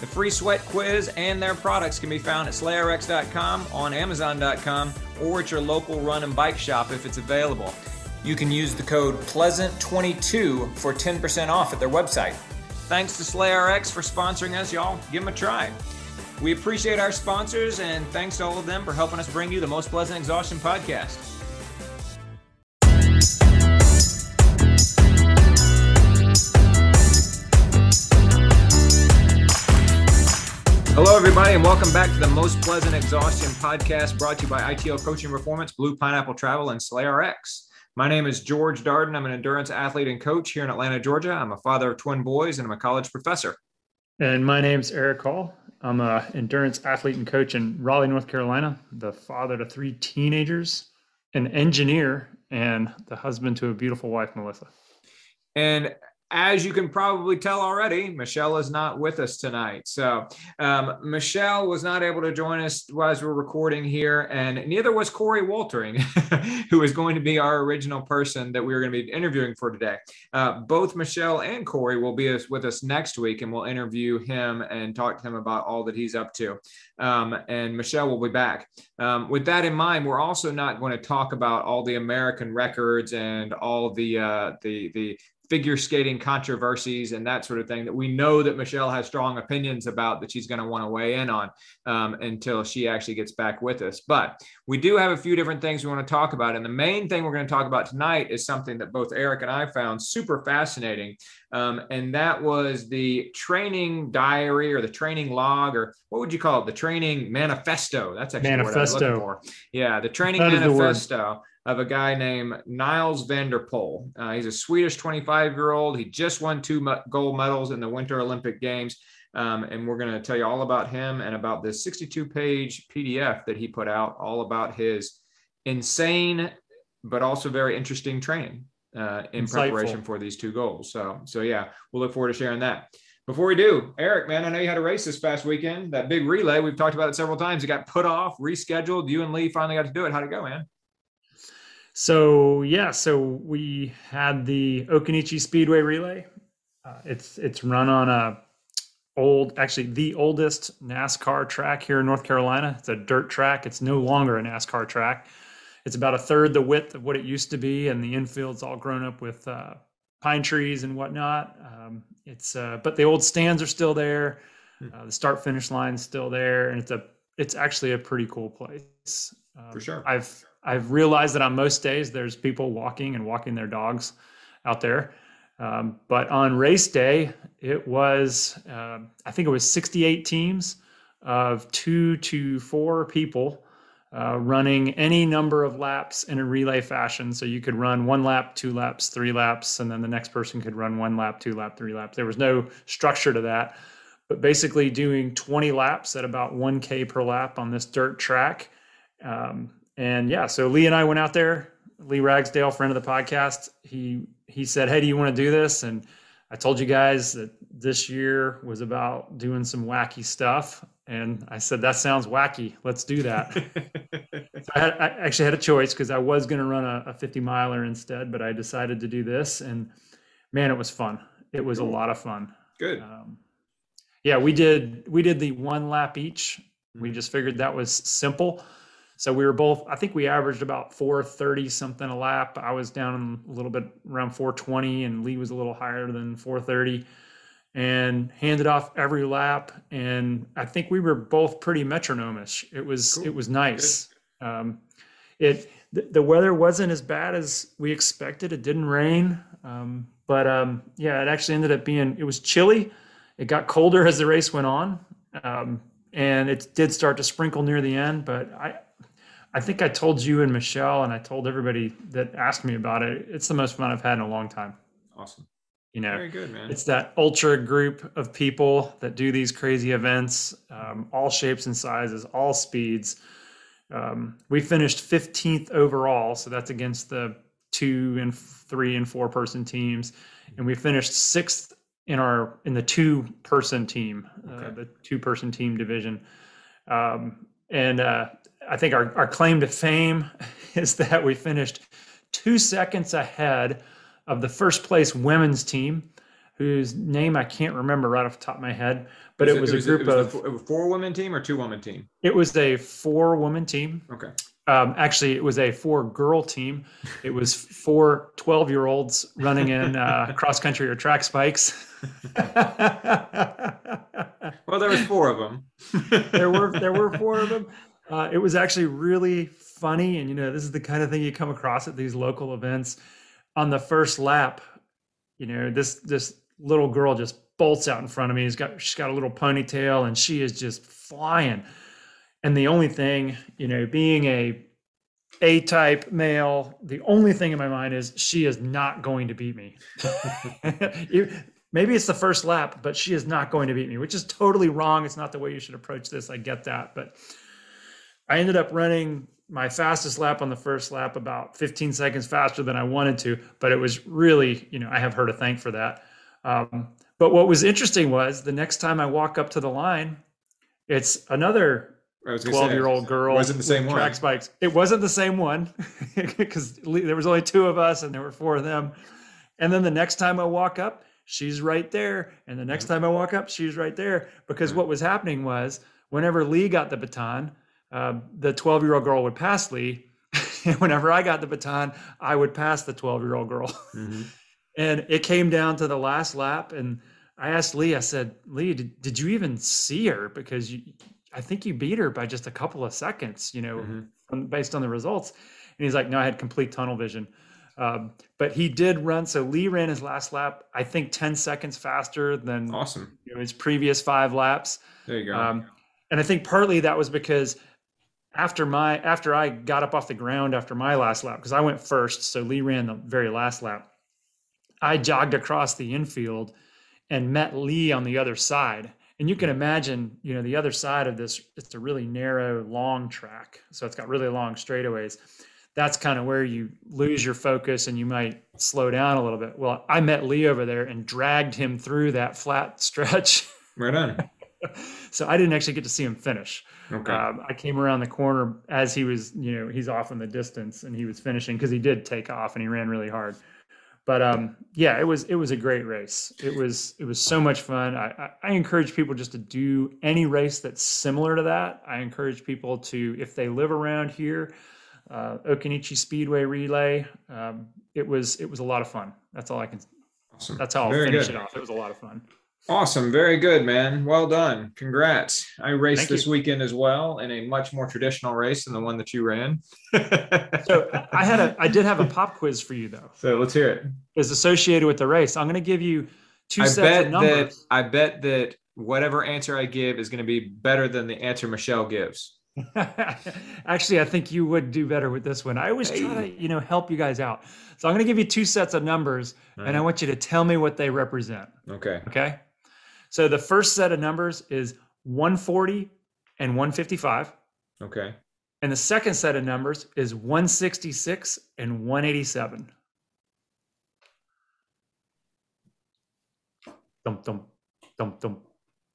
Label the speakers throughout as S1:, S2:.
S1: The free sweat quiz and their products can be found at slayrx.com, on amazon.com, or at your local run and bike shop if it's available. You can use the code PLEASANT22 for 10% off at their website. Thanks to SlayRx for sponsoring us, y'all. Give them a try. We appreciate our sponsors and thanks to all of them for helping us bring you the Most Pleasant Exhaustion podcast. Hello, everybody, and welcome back to the Most Pleasant Exhaustion podcast brought to you by ITL Coaching Performance, Blue Pineapple Travel, and SlayRx. My name is George Darden. I'm an endurance athlete and coach here in Atlanta, Georgia. I'm a father of twin boys and I'm a college professor.
S2: And my name's Eric Hall. I'm an endurance athlete and coach in Raleigh, North Carolina, the father to three teenagers, an engineer, and the husband to a beautiful wife, Melissa.
S1: And as you can probably tell already, Michelle is not with us tonight. So um, Michelle was not able to join us as we're recording here, and neither was Corey Waltering, who is going to be our original person that we are going to be interviewing for today. Uh, both Michelle and Corey will be with us next week, and we'll interview him and talk to him about all that he's up to. Um, and Michelle will be back. Um, with that in mind, we're also not going to talk about all the American records and all the uh, the the figure skating controversies and that sort of thing that we know that Michelle has strong opinions about that she's going to want to weigh in on um, until she actually gets back with us. But we do have a few different things we want to talk about. And the main thing we're going to talk about tonight is something that both Eric and I found super fascinating. Um, and that was the training diary or the training log, or what would you call it? The training manifesto. That's actually manifesto. what I was looking for. Yeah, the training that manifesto of a guy named Nils van der Poel. Uh, he's a Swedish 25 year old. He just won two gold medals in the Winter Olympic Games. Um, and we're going to tell you all about him and about this 62 page PDF that he put out, all about his insane, but also very interesting training uh, in Insightful. preparation for these two goals. So, so yeah, we'll look forward to sharing that. Before we do, Eric, man, I know you had a race this past weekend. That big relay, we've talked about it several times. It got put off, rescheduled. You and Lee finally got to do it. How'd it go, man?
S2: So yeah, so we had the Occoneechee Speedway relay. Uh, it's it's run on a old, actually the oldest NASCAR track here in North Carolina. It's a dirt track. It's no longer a NASCAR track. It's about a third the width of what it used to be, and the infield's all grown up with uh, pine trees and whatnot. Um, it's uh, but the old stands are still there. Hmm. Uh, the start finish line's still there, and it's a it's actually a pretty cool place.
S1: Um, For sure.
S2: I've I've realized that on most days there's people walking and walking their dogs out there. Um, but on race day, it was uh, I think it was 68 teams of two to four people uh, running any number of laps in a relay fashion. So you could run one lap, two laps, three laps, and then the next person could run one lap, two lap, three laps. There was no structure to that, but basically doing 20 laps at about 1K per lap on this dirt track. Um, and yeah, so Lee and I went out there. Lee Ragsdale, friend of the podcast, he he said, "Hey, do you want to do this?" And I told you guys that this year was about doing some wacky stuff. And I said, that sounds wacky. Let's do that. so I, had, I, actually had a choice because I was going to run a, a, 50 miler instead, but I decided to do this. And man, it was fun. It was cool. a lot of fun.
S1: Good. Um,
S2: yeah, we did, we did the one lap each. We mm-hmm. just figured that was simple. So we were both, I think we averaged about 430 something a lap. I was down a little bit around 420 and Lee was a little higher than 430 and handed off every lap. And I think we were both pretty metronomish. It was cool. it was nice. Um, it the, the, weather wasn't as bad as we expected. It didn't rain, um, but um, yeah, it actually ended up being. It was chilly. It got colder as the race went on, um, and it did start to sprinkle near the end. But I. I think I told you and Michelle, and I told everybody that asked me about it. It's the most fun I've had in a long time.
S1: Awesome.
S2: You know,
S1: Very good, man.
S2: it's that ultra group of people that do these crazy events, um, all shapes and sizes, all speeds. Um, we finished 15th overall, so that's against the two and three and four person teams, and we finished sixth in our in the two person team, uh, okay. uh, the two person team division. Um, and uh, I think our, our claim to fame is that we finished two seconds ahead of the first place women's team, whose name I can't remember right off the top of my head, but it, it was, it was, a group was
S1: of a four woman team or two woman team.
S2: It was a four woman team.
S1: Okay.
S2: Um, actually, it was a four girl team. It was four 12 year olds running in uh, cross country or track spikes.
S1: well, there was four of them.
S2: there were there were four of them. Uh, it was actually really funny, and you know, this is the kind of thing you come across at these local events on the first lap, you know, this this little girl just bolts out in front of me. She's got she's got a little ponytail and she is just flying. And the only thing, you know, being a A type male, the only thing in my mind is she is not going to beat me. Maybe it's the first lap, but she is not going to beat me, which is totally wrong. It's not the way you should approach this. I get that. But I ended up running my fastest lap on the first lap about 15 seconds faster than I wanted to, but it was really, you know, I have her to thank for that. Um, but what was interesting was the next time I walk up to the line, it's another 12 year old girl.
S1: Wasn't the same one.
S2: Track spikes. It wasn't the same one because there was only two of us and there were four of them. And then the next time I walk up, she's right there. And the next time I walk up, she's right there. Because what was happening was whenever Lee got the baton, um, the 12 year old girl would pass Lee. and whenever I got the baton, I would pass the 12 year old girl. Mm-hmm. and it came down to the last lap. And I asked Lee, I said, Lee, did, did you even see her? Because you, I think you beat her by just a couple of seconds, you know, mm-hmm. based on the results. And he's like, no, I had complete tunnel vision. Um, but he did run. So Lee ran his last lap, I think 10 seconds faster than
S1: awesome
S2: you know, his previous five laps.
S1: There you go. Um,
S2: and I think partly that was because after my after I got up off the ground after my last lap because I went first, so Lee ran the very last lap. I jogged across the infield and met Lee on the other side, and you can imagine, you know, the other side of this, it's a really narrow, long track. So it's got really long straightaways. That's kind of where you lose your focus and you might slow down a little bit. Well, I met Lee over there and dragged him through that flat stretch.
S1: Right on.
S2: so I didn't actually get to see him finish.
S1: Okay.
S2: Um, I came around the corner as he was, you know, he's off in the distance and he was finishing because he did take off and he ran really hard. But um, yeah, it was it was a great race. It was it was so much fun. I, I, I encourage people just to do any race that's similar to that. I encourage people to if they live around here, uh, Occoneechee Speedway Relay. Um, it was it was a lot of fun. That's all I can.
S1: Awesome.
S2: That's how I'll
S1: Very
S2: finish
S1: good.
S2: it off. It was a lot of fun.
S1: Awesome. Very good, man. Well done. Congrats. I raced
S2: Thank
S1: this
S2: you.
S1: weekend as well in a much more traditional race than the one that you ran.
S2: So I had a I did have a pop quiz for you though.
S1: So let's hear it.
S2: Is associated with the race. I'm going to give you two
S1: I
S2: sets of
S1: that
S2: numbers.
S1: I bet that whatever answer I give is going to be better than the answer Michelle gives.
S2: Actually, I think you would do better with this one. I always try to, you know, help you guys out. So I'm going to give you two sets of numbers, and I want you to tell me what they represent.
S1: Okay.
S2: Okay. So the first set of numbers is 140 and 155,
S1: Okay.
S2: and the second set of numbers is 166 and 187. Dum dum dum dum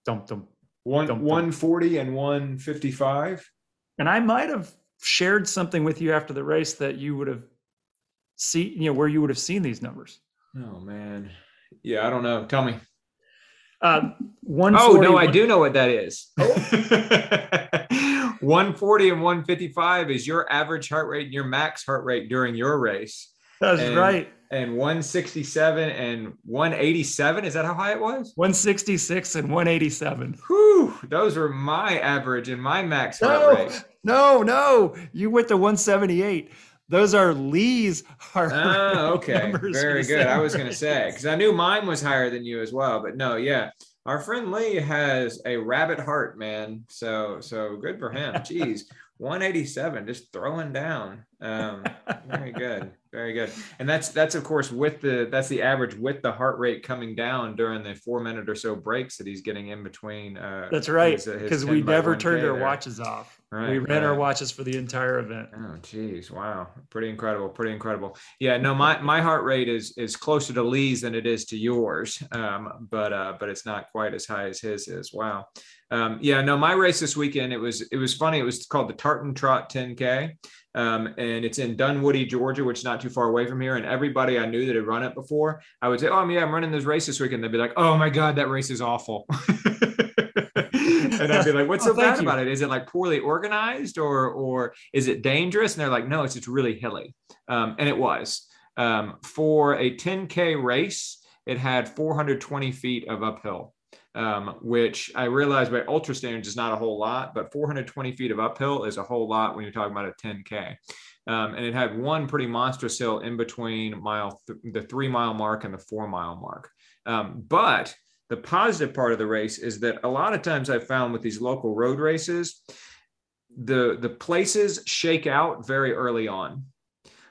S2: dum dum.
S1: One
S2: Dum, dum.
S1: 140 and 155.
S2: And I might have shared something with you after the race that you would have seen, you know, where you would have seen these numbers.
S1: Oh man. Yeah, I don't know. Tell me.
S2: Um,
S1: Oh no, I do know what that is. 140 and 155 is your average heart rate and your max heart rate during your race.
S2: That's
S1: and-
S2: right.
S1: And 167 and 187. Is that how high it was?
S2: 166 and 187.
S1: Whew, those were my average and my max heart rate.
S2: no, no. You went to 178. Those are Lee's heart
S1: Oh,
S2: rate
S1: okay. Very good. I was going to say, because I knew mine was higher than you as well. But no, yeah. Our friend Lee has a rabbit heart, man. So, so good for him. Jeez. 187, just throwing down. Um, very good. Very good. And that's, that's of course with the, that's the average with the heart rate coming down during the four minute or so breaks that he's getting in between. Uh,
S2: That's right.
S1: uh,
S2: Because we never turned our
S1: there.
S2: watches off.
S1: Right,
S2: we ran our watches for the entire event.
S1: Oh, geez, wow, pretty incredible, pretty incredible. Yeah, no, my my heart rate is is closer to Lee's than it is to yours, um, but uh, but it's not quite as high as his is. Wow. Um, yeah, no, my race this weekend it was it was funny. It was called the Tartan Trot 10K, um, and it's in Dunwoody, Georgia, which is not too far away from here. And everybody I knew that had run it before, I would say, "Oh, yeah, I'm running this race this weekend." They'd be like, "Oh my god, that race is awful." and I'd be like, "What's
S2: Oh,
S1: so bad
S2: you.
S1: about it? Is it like poorly organized, or or is it dangerous?" And they're like, "No, it's just really hilly," um, and it was um, for a 10k race. It had 420 feet of uphill, um, which I realized by ultra standards is not a whole lot, but 420 feet of uphill is a whole lot when you're talking about a 10k. Um, and it had one pretty monstrous hill in between mile th- the three mile mark and the four mile mark. Um, but the positive part of the race is that a lot of times I've found with these local road races, the the places shake out very early on.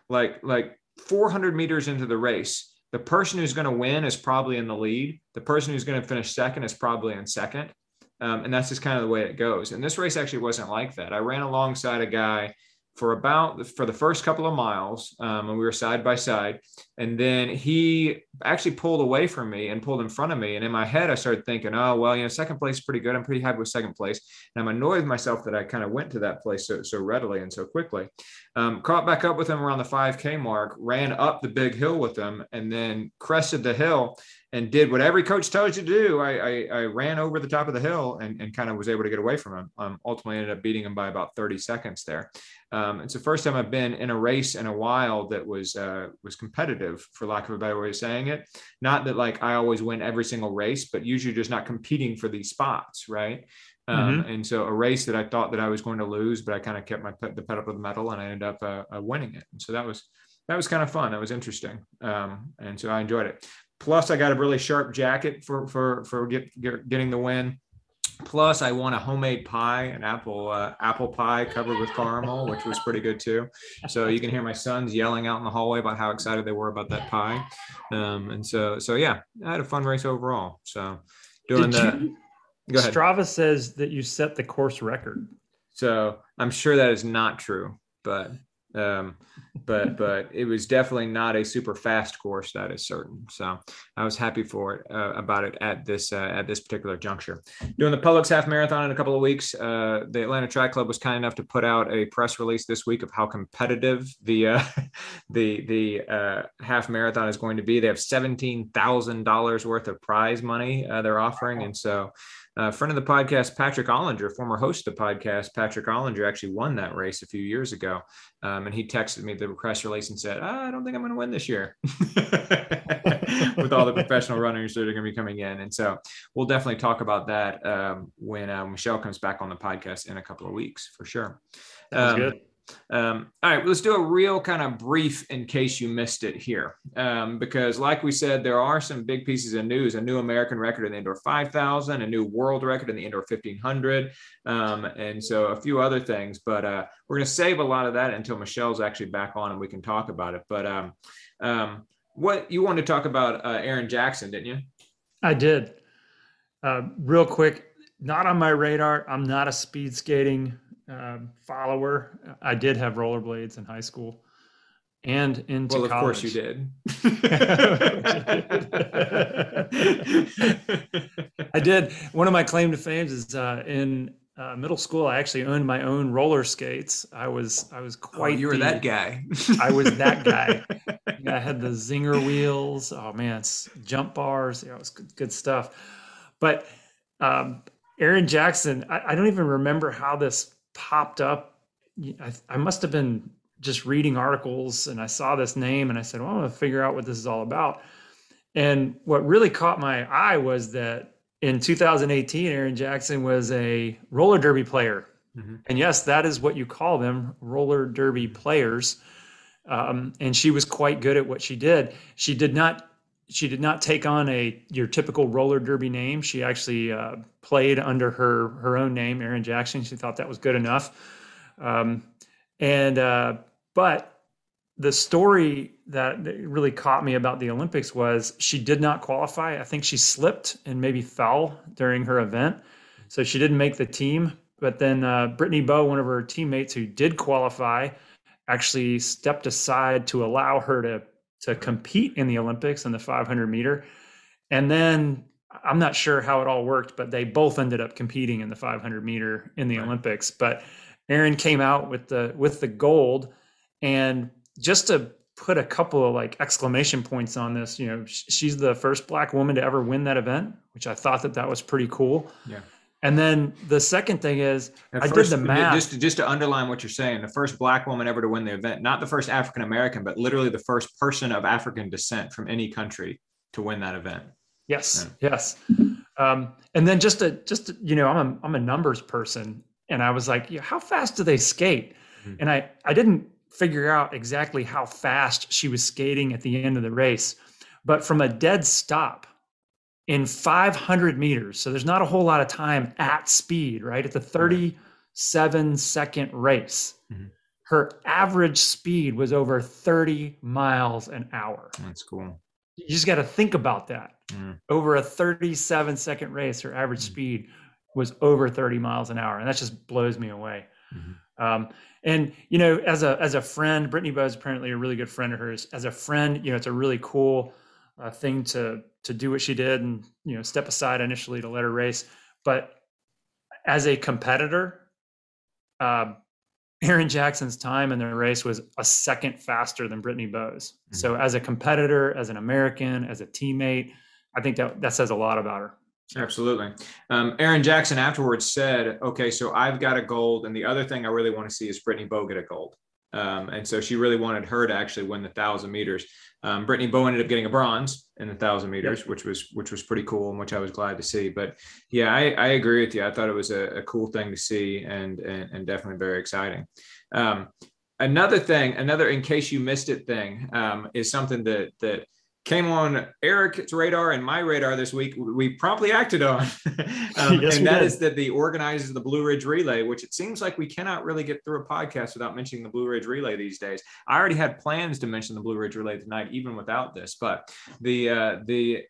S1: Like like 400 meters into the race, the person who's going to win is probably in the lead. The person who's going to finish second is probably in second. Um, and that's just kind of the way it goes. And this race actually wasn't like that. I ran alongside a guy for about for the first couple of miles um, and we were side by side. And then he actually pulled away from me and pulled in front of me. And in my head i started thinking oh well you know second place is pretty good. I'm pretty happy with second place. And i'm annoyed with myself that i kind of went to that place so, so readily and so quickly. Um, caught back up with him around the 5k mark ran up the big hill with him and then crested the hill and did what every coach tells you to do. I, I, I ran over the top of the hill and, and kind of was able to get away from him. Um, ultimately ended up beating him by about 30 seconds there. Um, it's the first time I've been in a race in a while that was uh, was competitive, for lack of a better way of saying it. Not that like I always win every single race, but usually just not competing for these spots, right? Um, And so a race that I thought that I was going to lose, but I kind of kept my pet, the pedal to the metal, and I ended up uh, uh, winning it. And so that was that was kind of fun. That was interesting, um, and so I enjoyed it. Plus, I got a really sharp jacket for for for get, get, getting the win. Plus, I won a homemade pie, an apple uh, apple pie covered with caramel, which was pretty good too. So you can hear my sons yelling out in the hallway about how excited they were about that pie. Um, and so so yeah, I had a fun race overall. So doing
S2: Did
S1: the
S2: you, Strava says that you set the course record.
S1: So I'm sure that is not true, but um, but but it was definitely not a super fast course that is certain. So i was happy for it uh, about it at this uh, at this particular juncture. Doing the publix half marathon in a couple of weeks uh, the atlanta track club was kind enough to put out a press release this week of how competitive the uh, the the uh, half marathon is going to be. They have $17000 worth of prize money uh, they're offering. And so uh, friend of the podcast, Patrick Ollinger, former host of the podcast, Patrick Ollinger actually won that race a few years ago. Um, and he texted me the press release and said, oh, I don't think I'm going to win this year with all the professional runners that are going to be coming in. And so we'll definitely talk about that um, when uh, Michelle comes back on the podcast in a couple of weeks for sure.
S2: Um, good.
S1: Um, all right, let's do a real kind of brief in case you missed it here. Um, because, like we said, there are some big pieces of news a new American record in the indoor 5,000, a new world record in the indoor 1500, um, and so a few other things. But uh, we're going to save a lot of that until Michelle's actually back on and we can talk about it. But um, um, what you wanted to talk about uh, Erin Jackson, didn't you?
S2: I did. Uh, real quick, not on my radar. I'm not a speed skating um, follower. I did have rollerblades in high school and into
S1: well, of
S2: college.
S1: course you did.
S2: I did. One of my claim to fame is uh, in uh, middle school. I actually owned my own roller skates. I was I was oh, quite.
S1: Oh, you were
S2: the,
S1: that guy.
S2: I was that guy. I had the zinger wheels. Oh man, it's jump bars. Know, it was good, good stuff. But um, Erin Jackson, I, I don't even remember how this popped up. I, I must have been just reading articles and I saw this name and I said, well, I'm going to figure out what this is all about. And what really caught my eye was that in 2018, Erin Jackson was a roller derby player. Mm-hmm. And yes, that is what you call them roller derby players. Um, and she was quite good at what she did. She did not she did not take on a your typical roller derby name. She actually uh, played under her her own name, Erin Jackson. She thought that was good enough. Um, and uh, but the story that really caught me about the Olympics was she did not qualify. I think she slipped and maybe fell during her event, so she didn't make the team. But then uh, Brittany Bowe, one of her teammates who did qualify, actually stepped aside to allow her to to compete in the Olympics in the 500 meter. And then I'm not sure how it all worked, but they both ended up competing in the 500 meter in the right. Olympics. But Erin came out with the with the gold, and just to put a couple of like exclamation points on this, you know, she's the first black woman to ever win that event, which I thought that that was pretty cool.
S1: Yeah.
S2: And then the second thing is, I did the math.
S1: Just to, just to underline what you're saying, the first black woman ever to win the event, not the first African American, but literally the first person of African descent from any country to win that event.
S2: Yes, yeah. yes. Um, and then just a just you know, I'm a I'm a numbers person, and I was like, yeah, how fast do they skate? Mm-hmm. And I I didn't figure out exactly how fast she was skating at the end of the race, but from a dead stop in 500 meters. So there's not a whole lot of time at speed, right? It's a 37 second race. Mm-hmm. Her average speed was over 30 miles an hour.
S1: That's cool.
S2: You just got to think about that. Mm. Over a 37 second race, her average mm. speed was over 30 miles an hour. And that just blows me away. Mm-hmm. Um, and you know, as a as a friend, Brittany Bowe is apparently a really good friend of hers. As a friend, you know, it's a really cool uh, thing to to do what she did and you know step aside initially to let her race but as a competitor uh, Erin Jackson's time in the race was a second faster than Brittany Bowe's. Mm-hmm. So as a competitor, as an American, as a teammate, I think that that says a lot about her.
S1: Absolutely. Um, Erin Jackson afterwards said, okay, so I've got a gold. And the other thing I really want to see is Brittany Bowe get a gold. Um, and so she really wanted her to actually win the thousand meters. Um, Brittany Bowe ended up getting a bronze in the thousand meters, which was which was pretty cool and which I was glad to see. But yeah, I, I agree with you. I thought it was a, a cool thing to see and, and, and definitely very exciting. Um, another thing, another in case you missed it thing, um, is something that that came on Eric's radar and my radar this week, we promptly acted on. um, yes, and that did. is that the organizers of the Blue Ridge Relay, which it seems like we cannot really get through a podcast without mentioning the Blue Ridge Relay these days. I already had plans to mention the Blue Ridge Relay tonight, even without this, but the uh, the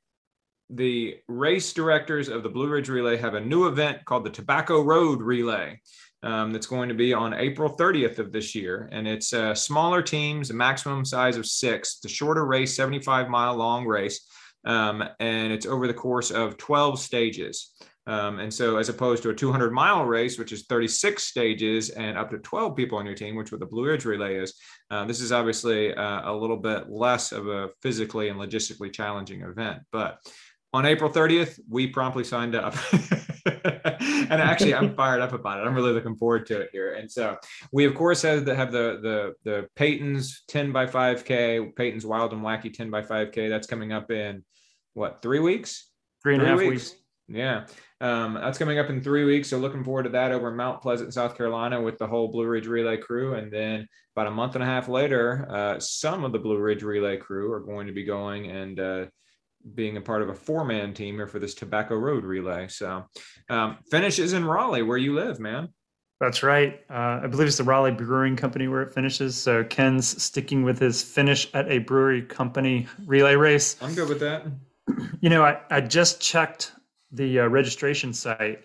S1: the race directors of the Blue Ridge Relay have a new event called the Tobacco Road Relay. Um, that's going to be on April 30th of this year. And it's uh, smaller teams, a maximum size of six. A shorter race, 75 mile long race. Um, and it's over the course of 12 stages. Um, and so, as opposed to a 200 mile race, which is 36 stages and up to 12 people on your team, which what the Blue Ridge Relay is, uh, this is obviously uh, a little bit less of a physically and logistically challenging event. But on April 30th, we promptly signed up. and actually, I'm fired up about it. I'm really looking forward to it here. And so, we of course have the have the the the Peyton's 10 by 5K, Peyton's Wild and Wacky 10 by 5K. That's coming up in what three weeks?
S2: Three and a half weeks. weeks.
S1: Yeah. Um, that's coming up in three weeks. So looking forward to that over in Mount Pleasant, South Carolina with the whole Blue Ridge Relay crew. And then about a month and a half later, uh, some of the Blue Ridge Relay crew are going to be going and uh, being a part of a four man team here for this Tobacco Road Relay. So um, finishes in Raleigh, where you live, man.
S2: That's right. Uh, I believe it's the Raleigh Brewing Company where it finishes. So Ken's sticking with his finish at a brewery company relay race.
S1: I'm good with that.
S2: You know, I, I just checked the uh, registration site,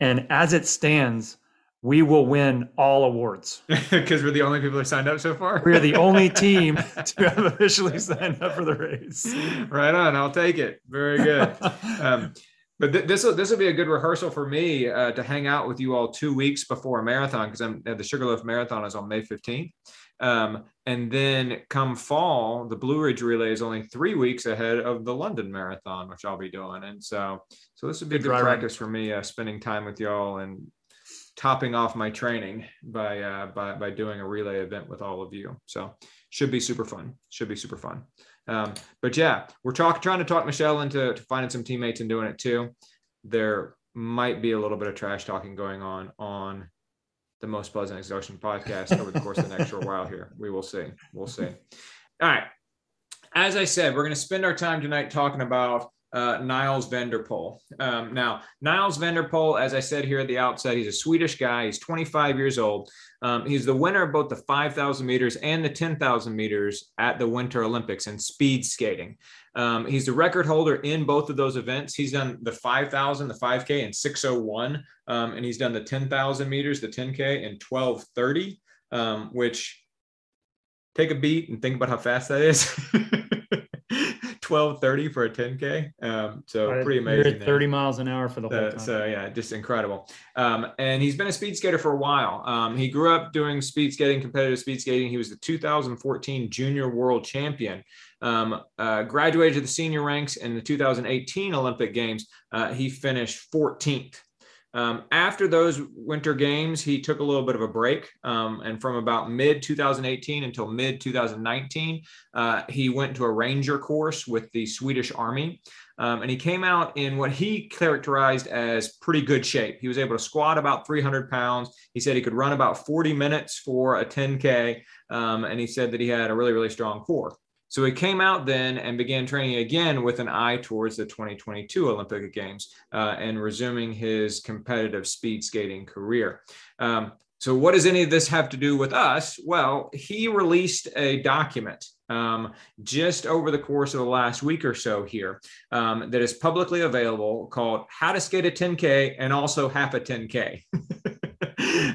S2: and as it stands, we will win all awards
S1: because we're the only people who signed up so far.
S2: we're the only team to have officially signed up for the race.
S1: Right on. I'll take it. Very good. Um, but th- this will this will be a good rehearsal for me uh, to hang out with you all two weeks before a marathon because I'm the Sugarloaf Marathon is on May 15th. Um, and then come fall, the Blue Ridge Relay is only three weeks ahead of the London Marathon, which I'll be doing. And so, so this would be good, good practice for me, uh, spending time with y'all and topping off my training by, uh, by by doing a relay event with all of you. So, should be super fun. Should be super fun. Um, but yeah, we're talking trying to talk Michelle into finding some teammates and doing it too. There might be a little bit of trash talking going on on the most pleasant exhaustion podcast over the course of the next short while here. We will see. We'll see. All right. As I said, we're going to spend our time tonight talking about uh, Niles van der Poel. Um, now, Niles van der Poel, as I said here at the outset, he's a Swedish guy. He's 25 years old. Um, he's the winner of both the 5,000 meters and the 10,000 meters at the Winter Olympics in speed skating. Um, he's the record holder in both of those events. He's done the 5,000, the 5K and 601, um, and he's done the 10,000 meters, the 10K and 1230, um, which take a beat and think about how fast that is. 1230 for a 10k um, so right, pretty amazing
S2: 30 miles an hour for the whole time.
S1: so yeah just incredible. Um, and he's been a speed skater for a while. Um, he grew up doing speed skating competitive speed skating. He was the 2014 junior world champion. Um, uh, graduated to the senior ranks in the 2018 olympic games. Uh, he finished 14th um, after those winter games, he took a little bit of a break. Um, and from about mid 2018 until mid 2019, uh, he went to a ranger course with the Swedish Army. Um, and he came out in what he characterized as pretty good shape. He was able to squat about 300 pounds. He said he could run about 40 minutes for a 10K. Um, and he said that he had a really, really strong core. So he came out then and began training again with an eye towards the 2022 Olympic Games uh, and resuming his competitive speed skating career. Um, so, what does any of this have to do with us? Well, he released a document um, just over the course of the last week or so here um, that is publicly available called How to Skate a 10K and also Half a 10K.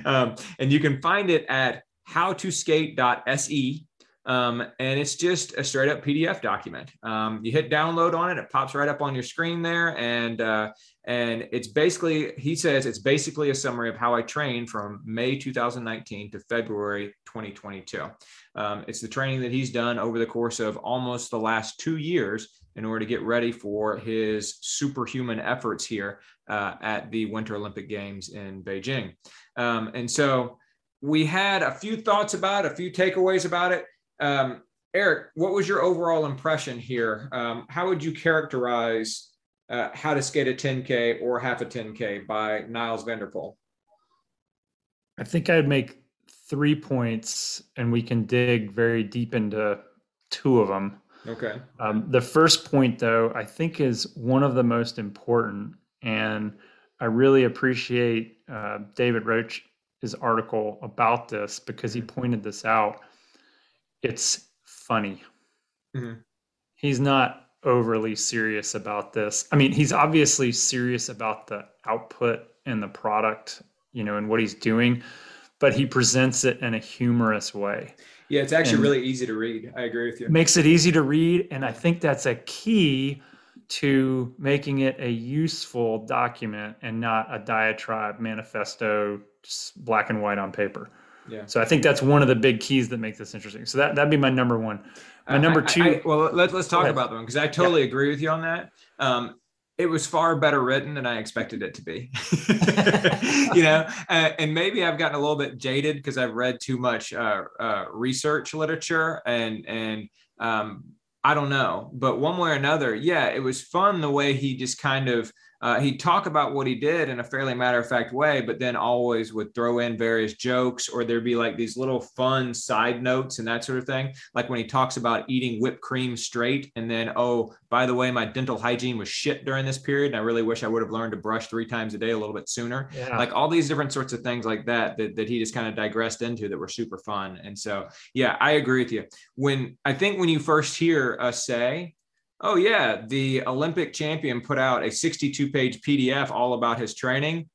S1: um, and you can find it at howtoskate.se um, and it's just a straight up PDF document. Um, you hit download on it, it pops right up on your screen there, and uh, and it's basically he says it's basically a summary of how I trained from May 2019 to February 2022. Um, it's the training that he's done over the course of almost the last two years in order to get ready for his superhuman efforts here uh, at the Winter Olympic Games in Beijing. Um, and so we had a few thoughts about it, a few takeaways about it. Um, Eric, what was your overall impression here? Um, how would you characterize uh, how to skate a 10K or half a 10K by Niles van der Poel?
S2: I think I'd make three points and we can dig very deep into two of them.
S1: Okay.
S2: Um, the first point, though, I think is one of the most important. And I really appreciate uh, David Roche's article about this because he pointed this out it's funny. Mm-hmm. He's not overly serious about this. I mean, he's obviously serious about the output and the product, you know, and what he's doing, but he presents it in a humorous way.
S1: Yeah, it's actually and really easy to read. I agree with you.
S2: Makes it easy to read. And I think that's a key to making it a useful document and not a diatribe manifesto, black and white on paper. Yeah. So I think that's one of the big keys that make this interesting. So that that'd be my number one. My number two. I,
S1: I, well, let's let's talk about them because I totally yeah. agree with you on that. Um, it was far better written than I expected it to be. you know, uh, and maybe I've gotten a little bit jaded because I've read too much uh, uh, research literature and and um, I don't know, but one way or another, yeah, it was fun the way he just kind of uh, he'd talk about what he did in a fairly matter of fact way, but then always would throw in various jokes, or there'd be like these little fun side notes and that sort of thing. Like when he talks about eating whipped cream straight, and then, oh, by the way, my dental hygiene was shit during this period. And I really wish I would have learned to brush three times a day a little bit sooner. Yeah. Like all these different sorts of things like that, that, that he just kind of digressed into that were super fun. And so, yeah, I agree with you. When I think when you first hear us say, oh yeah the olympic champion put out a 62 page pdf all about his training.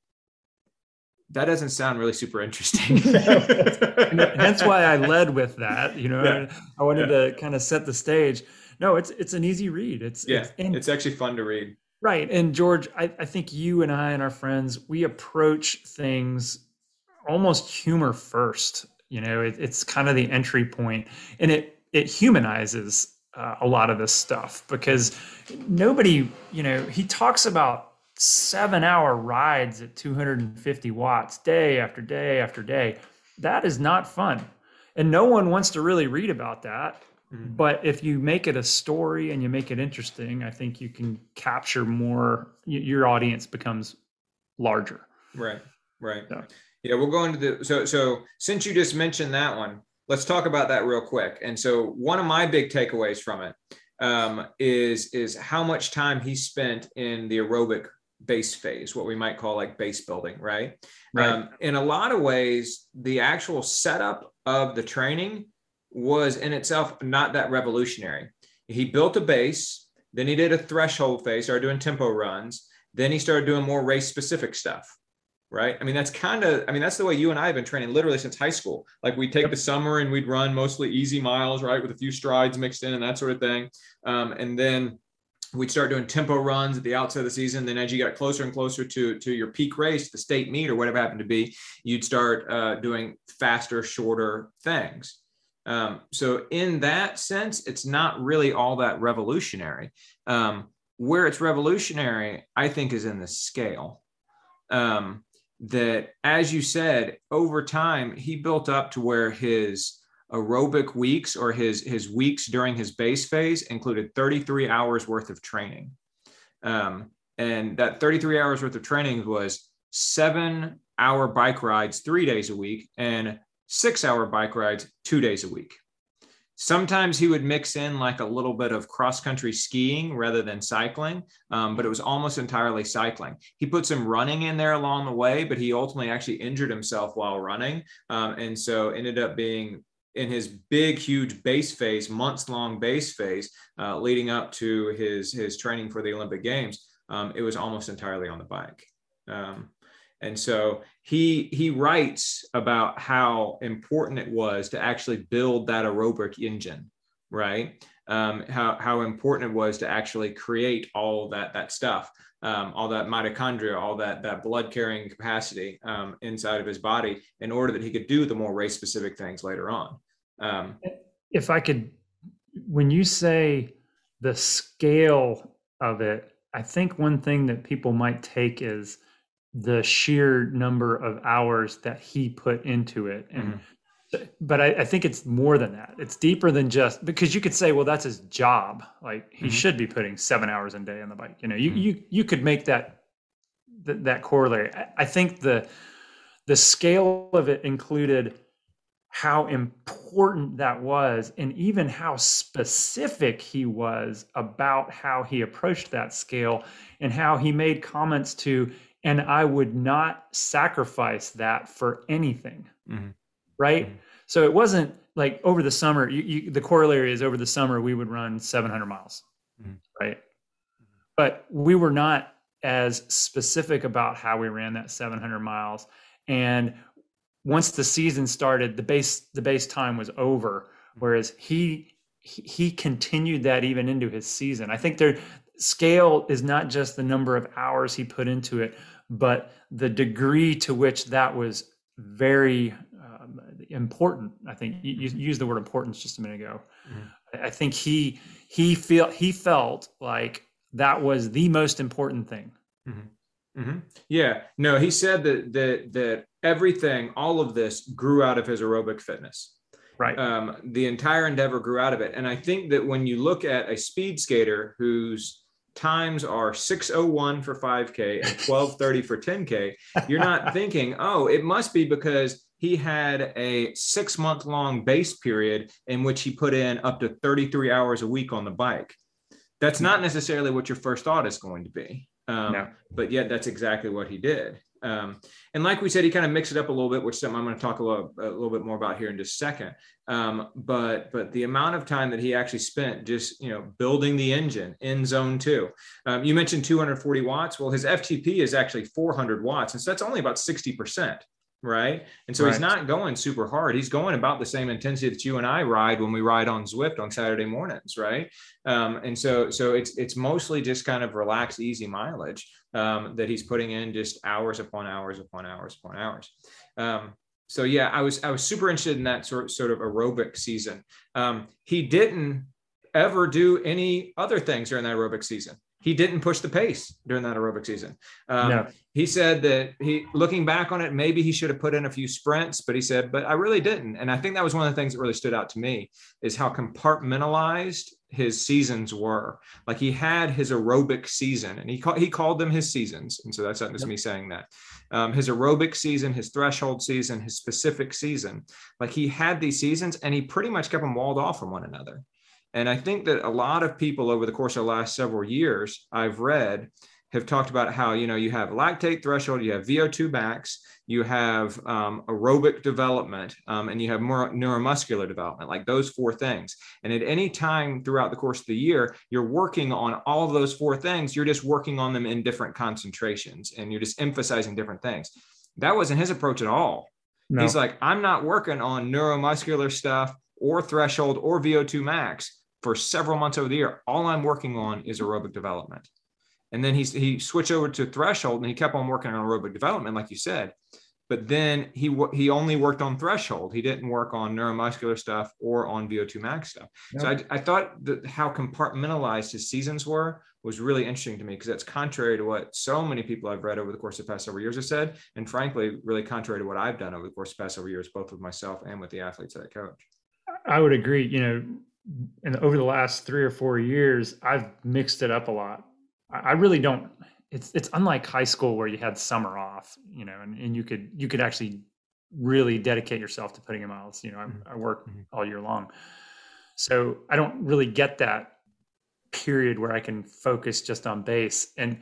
S1: That doesn't sound really super interesting.
S2: That's why i led with that you know yeah. i wanted yeah. to kind of set the stage. No it's it's an easy read. It's
S1: yeah
S2: it's,
S1: and, it's actually fun to read.
S2: Right and george I, I think you and i and our friends we approach things almost humor first you know it, it's kind of the entry point and it it humanizes uh, a lot of this stuff because nobody, you know, he talks about seven hour rides at 250 watts day after day after day. That is not fun. And no one wants to really read about that. Mm-hmm. But if you make it a story and you make it interesting, I think you can capture more, your audience becomes larger.
S1: Right, right. So. Yeah, we'll go into the, so, so since you just mentioned that one, let's talk about that real quick. And so one of my big takeaways from it um, is is how much time he spent in the aerobic base phase, what we might call like base building, right? right. Um, in a lot of ways, the actual setup of the training was in itself not that revolutionary. He built a base, then he did a threshold phase, started doing tempo runs, then he started doing more race specific stuff right? I mean, that's kind of, I mean, that's the way you and I have been training literally since high school. Like we take the summer and we'd run mostly easy miles, right? With a few strides mixed in and that sort of thing. Um, and then we'd start doing tempo runs at the outset of the season. Then as you got closer and closer to, to your peak race, the state meet or whatever happened to be, you'd start uh, doing faster, shorter things. Um, so in that sense, it's not really all that revolutionary. Um, where it's revolutionary, I think, is in the scale. Um, that, as you said, over time, he built up to where his aerobic weeks or his, his weeks during his base phase included 33 hours worth of training. Um, and that 33 hours worth of training was seven hour bike rides three days a week and six hour bike rides two days a week. Sometimes he would mix in like a little bit of cross country skiing rather than cycling, um, but it was almost entirely cycling. He put some running in there along the way, but he ultimately actually injured himself while running. Um, and so ended up being in his big, huge base phase, months long base phase, uh, leading up to his, his training for the Olympic Games. Um, it was almost entirely on the bike. Um, and so he he writes about how important it was to actually build that aerobic engine, right? Um, how how important it was to actually create all that that stuff, um, all that mitochondria, all that that blood carrying capacity um, inside of his body, in order that he could do the more race specific things later on. Um,
S2: if I could, when you say the scale of it, I think one thing that people might take is the sheer number of hours that he put into it and mm-hmm. but I, I, think it's more than that it's deeper than just because you could say well that's his job like he mm-hmm. should be putting seven hours a day on the bike you know you mm-hmm. you you could make that that, that corollary I, I think the the scale of it included how important that was and even how specific he was about how he approached that scale and how he made comments to and I would not sacrifice that for anything. Mm-hmm. Right. Mm-hmm. So it wasn't like over the summer, you, you, the corollary is over the summer, we would run 700 miles. mm-hmm. right? But we were not as specific about how we ran that 700 miles. And once the season started, the base the base time was over. Mm-hmm. Whereas he he continued that even into his season. I think their scale is not just the number of hours he put into it, but the degree to which that was very um, important. I think you, you, used the word importance just a minute ago. Mm-hmm. I think he he feel he felt like that was the most important thing.
S1: Mm-hmm. Mm-hmm. Yeah, no, he said that that that everything, all of this, grew out of his aerobic fitness.
S2: Right.
S1: Um, the entire endeavor grew out of it, and I think that when you look at a speed skater whose times are 601 for 5k and 1230 for 10k you're not thinking oh it must be because he had a six month long base period in which he put in up to 33 hours a week on the bike that's not necessarily what your first thought is going to be um, no. But yet, that's exactly what he did. Um, and like we said, he kind of mixed it up a little bit, which something I'm going to talk a little, a little bit more about here in just a second. Um, but but the amount of time that he actually spent just you know building the engine in zone two. Um, you mentioned 240 watts. Well, his FTP is actually 400 watts, and so that's only about 60 percent right? And so right. he's not going super hard. He's going about the same intensity that you and I ride when we ride on Zwift on Saturday mornings, right? Um, and so so it's it's mostly just kind of relaxed, easy mileage um, that he's putting in, just hours upon hours upon hours upon hours. Um, so yeah, I was I was super interested in that sort sort of aerobic season. Um, he didn't ever do any other things during that aerobic season he didn't push the pace during that aerobic season. Um, no. He said that he, looking back on it, maybe he should have put in a few sprints, but he said, but I really didn't. And I think that was one of the things that really stood out to me is how compartmentalized his seasons were. Like he had his aerobic season, and he call, he called them his seasons, and so that's not just yep. me saying that. Um, his aerobic season, his threshold season, his specific season. Like he had these seasons, and he pretty much kept them walled off from one another. And I think that a lot of people over the course of the last several years, I've read, have talked about how you know you have lactate threshold, you have VO2 max, you have um, aerobic development, um, and you have more neuromuscular development, like those four things. And at any time throughout the course of the year, you're working on all of those four things. You're just working on them in different concentrations, and you're just emphasizing different things. That wasn't his approach at all. No. He's like, I'm not working on neuromuscular stuff or threshold or VO2 max for several months over the year, all I'm working on is aerobic development. And then he's, he switched over to threshold and he kept on working on aerobic development, like you said. But then he he only worked on threshold. He didn't work on neuromuscular stuff or on VO2 max stuff. So I, I thought that how compartmentalized his seasons were was really interesting to me because that's contrary to what so many people I've read over the course of the past several years have said, and frankly, really contrary to what I've done over the course of the past several years, both with myself and with the athletes that I coach.
S2: I would agree. You know, and over the last three or four years, I've mixed it up a lot. I really don't. It's it's unlike high school where you had summer off, you know, and, and you could you could actually really dedicate yourself to putting in miles. You know, I, mm-hmm. I work mm-hmm. all year long, so I don't really get that period where I can focus just on base. And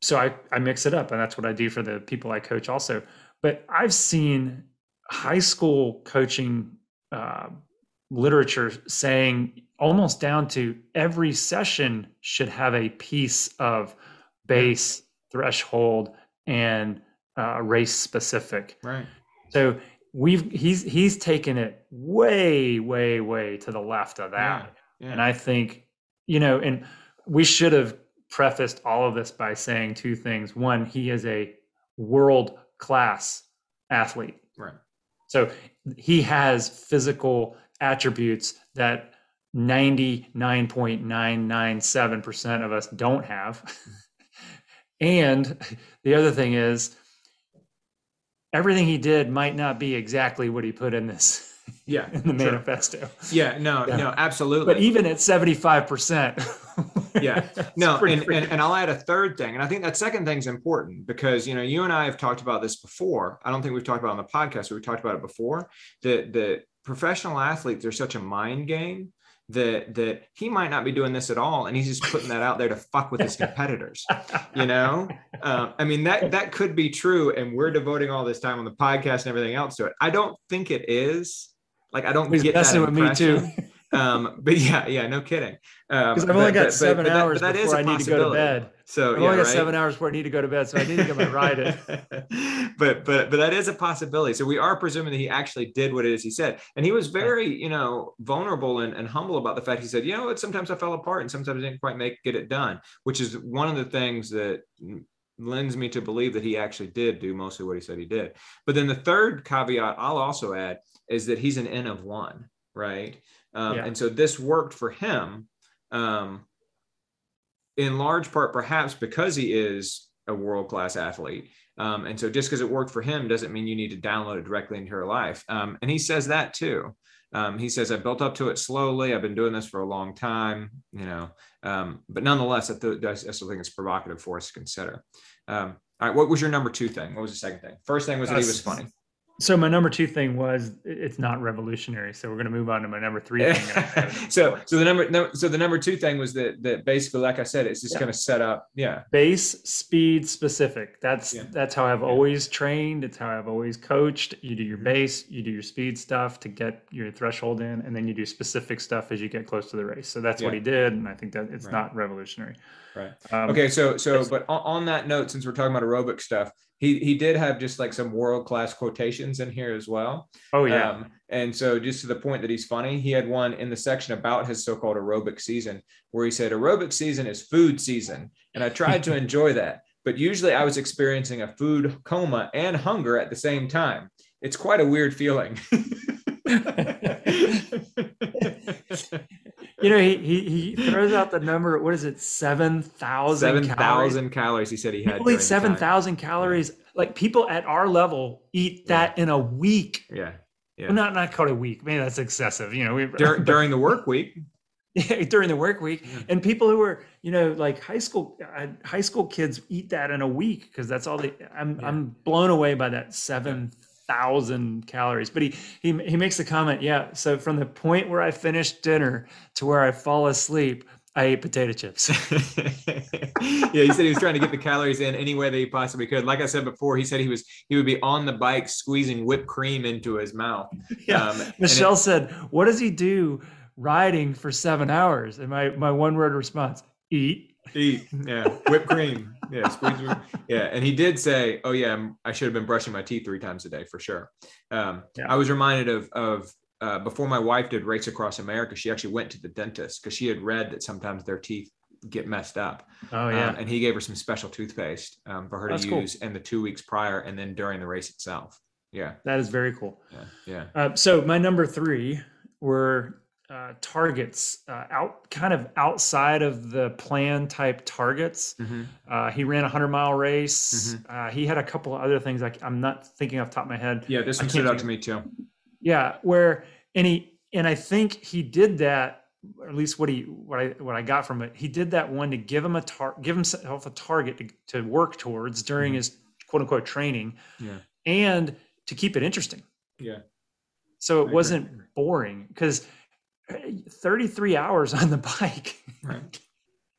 S2: so I I mix it up, and that's what I do for the people I coach also. But I've seen high school coaching uh, literature saying almost down to every session should have a piece of base threshold and uh, race specific.
S1: Right.
S2: So we've he's he's taken it way way way to the left of that. Yeah, yeah. and i think you know and we should have prefaced all of this by saying two things. One he is a world class athlete.
S1: Right.
S2: So he has physical attributes that 99.997% of us don't have. and the other thing is, everything he did might not be exactly what he put in this
S1: yeah
S2: in the sure. manifesto
S1: yeah no yeah. no absolutely
S2: but even at 75%
S1: yeah no and, and, and, i'll add a third thing and i think that second thing is important because you know you and i have talked about this before i don't think we've talked about on the podcast but we talked about it before that that professional athletes are such a mind game that that he might not be doing this at all and he's just putting that out there to fuck with his competitors you know? Um, i mean that that could be true and we're devoting all this time on the podcast and everything else to it. I don't think it is. Like i don't
S2: he's
S1: get
S2: messing
S1: that
S2: with me too.
S1: um, but yeah, yeah, no kidding.
S2: Because um, I've only got but, seven but, hours but that, before I need to go to bed.
S1: So
S2: I've
S1: yeah,
S2: only got
S1: right?
S2: seven hours before I need to go to bed, so I need to get my ride in.
S1: but but but that is a possibility. So we are presuming that he actually did what it is he said, and he was very you know vulnerable and, and humble about the fact he said, you know, sometimes I fell apart and sometimes I didn't quite make get it done, which is one of the things that lends me to believe that he actually did do mostly what he said he did. But then the third caveat I'll also add is that he's an N of one, right? Um, yeah. And so this worked for him um, in large part, perhaps because he is a world class athlete. Um, and so just because it worked for him doesn't mean you need to download it directly into your life. Um, and he says that too. Um, he says, I built up to it slowly. I've been doing this for a long time, you know, um, but nonetheless, I, still think it's provocative for us to consider. Um, all right. What was your number two thing? What was the second thing? First thing was that he was funny.
S2: So my number two thing was it's not revolutionary. So we're going to move on to my number three thing.
S1: so so the number no, so the number two thing was that that basically, like I said, it's just yeah. going to set up. Yeah.
S2: Base speed specific. That's yeah. that's how I've yeah. always trained. It's how I've always coached. You do your mm-hmm. base, you do your speed stuff to get your threshold in, and then you do specific stuff as you get close to the race. So that's what he did, and I think that it's right. not revolutionary.
S1: Right. Um, okay. So so but on that note, since we're talking about aerobic stuff he he did have just like some world class quotations in here as well.
S2: Oh yeah. Um,
S1: and so just to the point that he's funny, he had one in the section about his so-called aerobic season where he said aerobic season is food season, and I tried to enjoy that, but usually I was experiencing a food coma and hunger at the same time. It's quite a weird feeling.
S2: you know, he, he he throws out the number. What is it? Seven thousand.
S1: Seven thousand calories. He said he had.
S2: People eat seven thousand calories. Yeah. Like people at our level eat that yeah. in a week.
S1: Yeah. Yeah.
S2: Well, not not called a week. Man, that's excessive. You know, we,
S1: Dur- during the work week.
S2: Yeah, during the work week, yeah. and people who are, you know, like high school, uh, high school kids eat that in a week because that's all they. I'm. I'm blown away by that seven thousand calories. But he he he makes the comment, yeah. So from the point where I finish dinner to where I fall asleep, I ate potato chips.
S1: yeah, he said he was trying to get the calories in any way that he possibly could. Like I said before, he said he was he would be on the bike squeezing whipped cream into his mouth.
S2: Yeah. Um, Michelle it, said, "What does he do riding for seven hours?" And my my one word response: eat.
S1: Eat, yeah, whipped cream, yeah, squeeze, yeah. And he did say, "Oh yeah, I should have been brushing my teeth three times a day for sure." Um, yeah. I was reminded of of uh, before my wife did Race Across America. She actually went to the dentist because she had read that sometimes their teeth get messed up.
S2: Oh yeah,
S1: um, and he gave her some special toothpaste um, for her That's to use in the two weeks prior and then during the race itself. Yeah,
S2: that is very cool.
S1: Yeah, yeah.
S2: Uh, so my number three were uh, targets uh, out kind of outside of the plan type targets. Mm-hmm. Uh, he ran a hundred mile race. Mm-hmm. Uh, he had a couple of other things like I'm not thinking off top of my head.
S1: Yeah, this one stood out to me too.
S2: Yeah, where and he and I think he did that, or at least what he what I what I got from it. He did that one to give him a tar- give himself a target to, to work towards during mm-hmm. his quote unquote training.
S1: Yeah,
S2: and to keep it interesting.
S1: Yeah.
S2: So it wasn't boring because 33 hours on the bike.
S1: Right.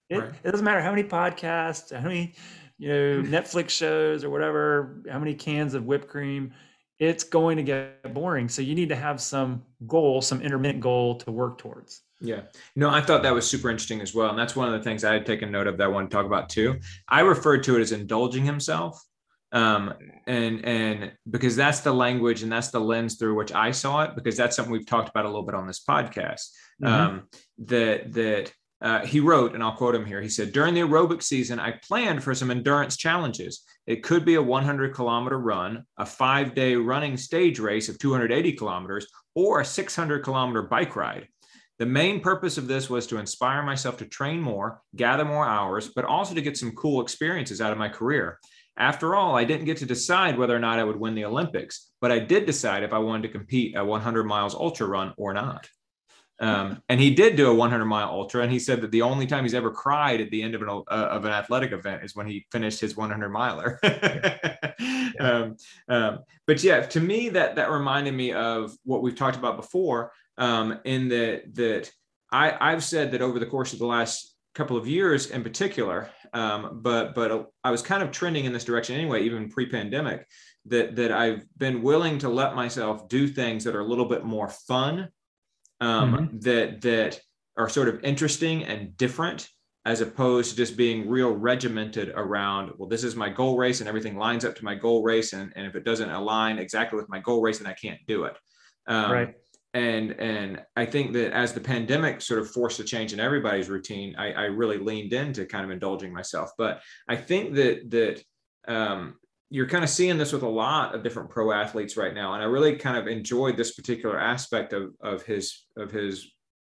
S2: it, right. it doesn't matter how many podcasts, how many, you know, Netflix shows or whatever, how many cans of whipped cream, it's going to get boring. So you need to have some goal, some intermittent goal to work towards.
S1: Yeah. No, I thought that was super interesting as well. And that's one of the things I had taken note of that I want to talk about too. I referred to it as indulging himself um, and and because that's the language and that's the lens through which I saw it because that's something we've talked about a little bit on this podcast. Mm-hmm. um, that that uh, he wrote and I'll quote him here. He said during the aerobic season I planned for some endurance challenges. It could be a 100 kilometer run a five day running stage race of 280 kilometers or a 600 kilometer bike ride. The main purpose of this was to inspire myself to train more, gather more hours, but also to get some cool experiences out of my career. After all, I didn't get to decide whether or not I would win the Olympics, but I did decide if I wanted to compete a 100 miles ultra run or not. Um, and he did do a 100 mile ultra, and he said that the only time he's ever cried at the end of an uh, of an athletic event is when he finished his 100 miler. yeah. um, um, but yeah, to me that that reminded me of what we've talked about before. Um, in that that I I've said that over the course of the last couple of years in particular, um, but but I was kind of trending in this direction anyway, even pre-pandemic. That that I've been willing to let myself do things that are a little bit more fun um, mm-hmm. that that are sort of interesting and different as opposed to just being real regimented around well this is my goal race and everything lines up to my goal race and, and if it doesn't align exactly with my goal race then i can't do it
S2: um, right
S1: and and i think that as the pandemic sort of forced a change in everybody's routine i, I really leaned into kind of indulging myself. But i think that that um, you're kind of seeing this with a lot of different pro athletes right now. And i really kind of enjoyed this particular aspect of of his of his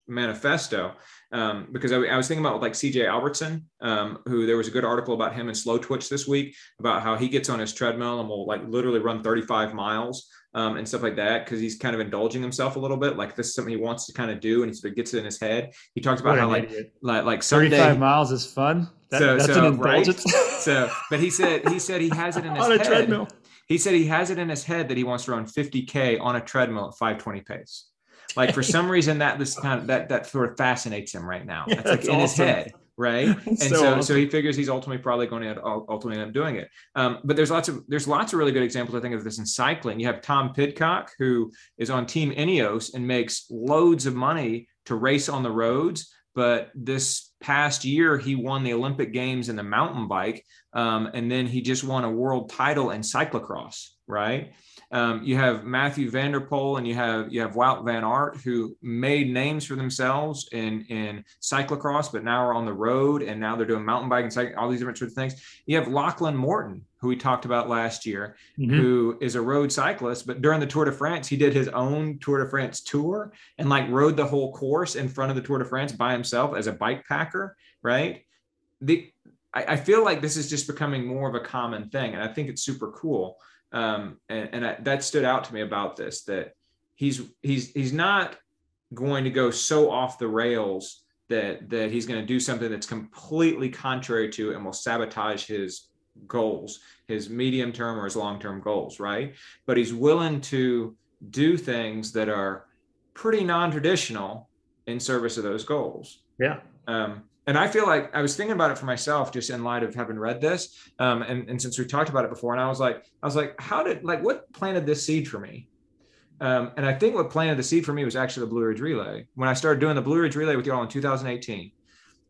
S1: manifesto um, because I, I, was thinking about like CJ Albertson, um, who there was a good article about him in Slowtwitch this week about how he gets on his treadmill and will like literally run 35 miles um, and stuff like that because he's kind of indulging himself a little bit. Like this is something he wants to kind of do and he sort of gets it in his head. He talks about how like, like like Sunday
S2: 35 miles is fun. That, so, that's so, an indulgence.
S1: Right? so, but he said he said he has it in his on a head. treadmill. He said he has it in his head that he wants to run 50k on a treadmill at 520 pace. Like for some reason that this kind of that that sort of fascinates him right now. Yeah, like in awesome. his head, right? and so so, so, he figures he's ultimately probably going to ultimately end up doing it. Um, but there's lots of there's lots of really good examples I think of this in cycling. You have Tom Pidcock who is on Team Ineos and makes loads of money to race on the roads. But this past year, he won the Olympic Games in the mountain bike, um, and then he just won a world title in cyclocross, right? Um, you have Matthew van der Poel and you have you have Wout van Aert who made names for themselves in in cyclocross, but now are on the road and now they're doing mountain biking, and cycling, all these different sorts of things. You have Lachlan Morton, who we talked about last year, mm-hmm. who is a road cyclist, but during the Tour de France, he did his own Tour de France tour and like rode the whole course in front of the Tour de France by himself as a bike right? The I, I feel like this is just becoming more of a common thing, and I think it's super cool. Um, and, and I, that stood out to me about this that he's he's he's not going to go so off the rails that that he's going to do something that's completely contrary to and will sabotage his goals his medium term or his long term goals right? But he's willing to do things that are pretty non-traditional in service of those goals.
S2: Yeah
S1: um, and I feel like I was thinking about it for myself, just in light of having read this, um, and, and since we talked about it before, and I was like, I was like, how did like what planted this seed for me? Um, and I think what planted the seed for me was actually the Blue Ridge Relay. When I started doing the Blue Ridge Relay with y'all in 2018,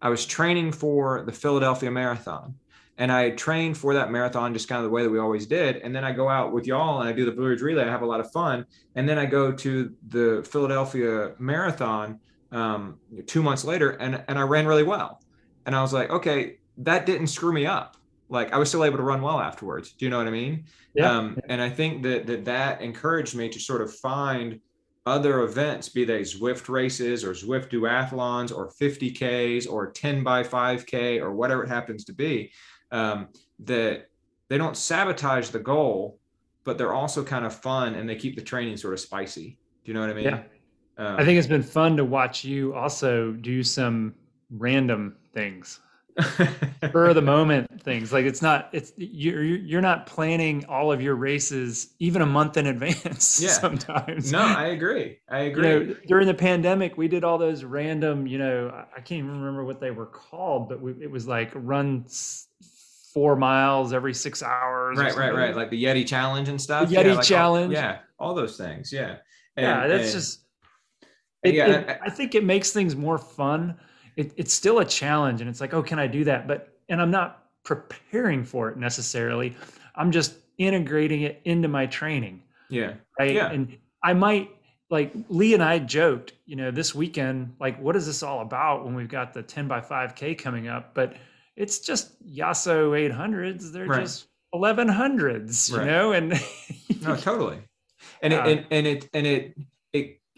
S1: I was training for the Philadelphia Marathon, and I trained for that marathon just kind of the way that we always did. And then I go out with y'all and I do the Blue Ridge Relay. I have a lot of fun, and then I go to the Philadelphia Marathon um, two months later and, and I ran really well. And I was like, okay, that didn't screw me up. Like I was still able to run well afterwards. Do you know what I mean?
S2: Yeah.
S1: Um, and I think that, that that encouraged me to sort of find other events, be they Zwift races or Zwift duathlons or 50Ks or 10 by 5K or whatever it happens to be, um, that they don't sabotage the goal, but they're also kind of fun and they keep the training sort of spicy. Do you know what I mean?
S2: Yeah. Um, I think it's been fun to watch you also do some random things. For the moment things. Like it's not it's you're you're not planning all of your races even a month in advance yeah. sometimes.
S1: No i agree. I agree you
S2: know, during the pandemic we did all those random you know i can't even remember what they were called but we, it was like run four miles every six hours
S1: right right right. like the yeti challenge and stuff?
S2: The yeti
S1: yeah, like
S2: challenge.
S1: all, yeah all those things. Yeah.
S2: And, yeah that's and, just it, yeah, it, I think it makes things more fun. It, it's still a challenge, and it's like, oh, can I do that? But and I'm not preparing for it necessarily. I'm just integrating it into my training.
S1: Yeah.
S2: Right.
S1: Yeah.
S2: And I might like Lee and I joked, you know, this weekend, like, what is this all about when we've got the 10 by 5K coming up? But it's just Yasso 800s. They're right. just 1100s, you know? And
S1: no, totally. And it, uh, and, and it, and it,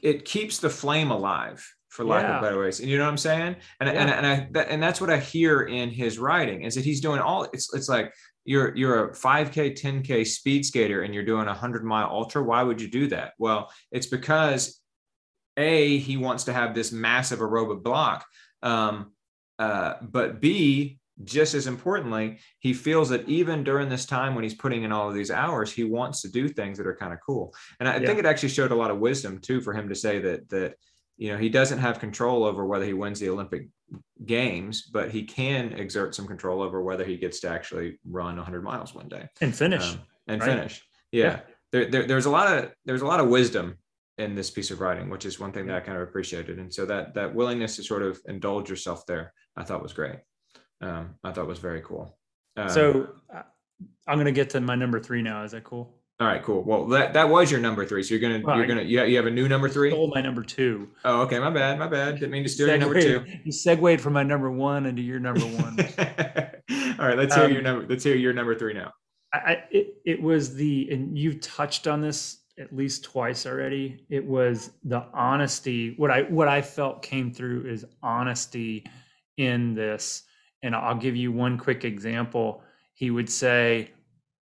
S1: it keeps the flame alive for lack yeah. of better ways. And you know what I'm saying? And yeah. and and I that, and that's what I hear in his writing is that he's doing all it's it's like you're you're a 5k 10k speed skater and you're doing a 100 mile ultra why would you do that well it's because a he wants to have this massive aerobic block um, uh, but b just as importantly, he feels that even during this time when he's putting in all of these hours, he wants to do things that are kind of cool. And I yeah. think it actually showed a lot of wisdom too for him to say that that you know he doesn't have control over whether he wins the Olympic games, but he can exert some control over whether he gets to actually run 100 miles one day
S2: and finish
S1: um, and right? finish. Yeah, yeah. There, there, there's a lot of there's a lot of wisdom in this piece of writing, which is one thing that I kind of appreciated. And so that that willingness to sort of indulge yourself there, I thought was great. Um, I thought was very cool. Um,
S2: so uh, I'm going to get to my number three now. Is that cool?
S1: All right, cool. Well, that that was your number three. So you're gonna well, you're gonna you have, you have a new number three.
S2: Stole my number two.
S1: Oh, okay. My bad. My bad. Didn't mean to steal your number two.
S2: You segued from my number one into your number one.
S1: All right. Let's hear um, your number. Let's hear your number three now.
S2: I, it, it was the and you've touched on this at least twice already. It was the honesty. What I what I felt came through is honesty in this. And I'll give you one quick example. He would say,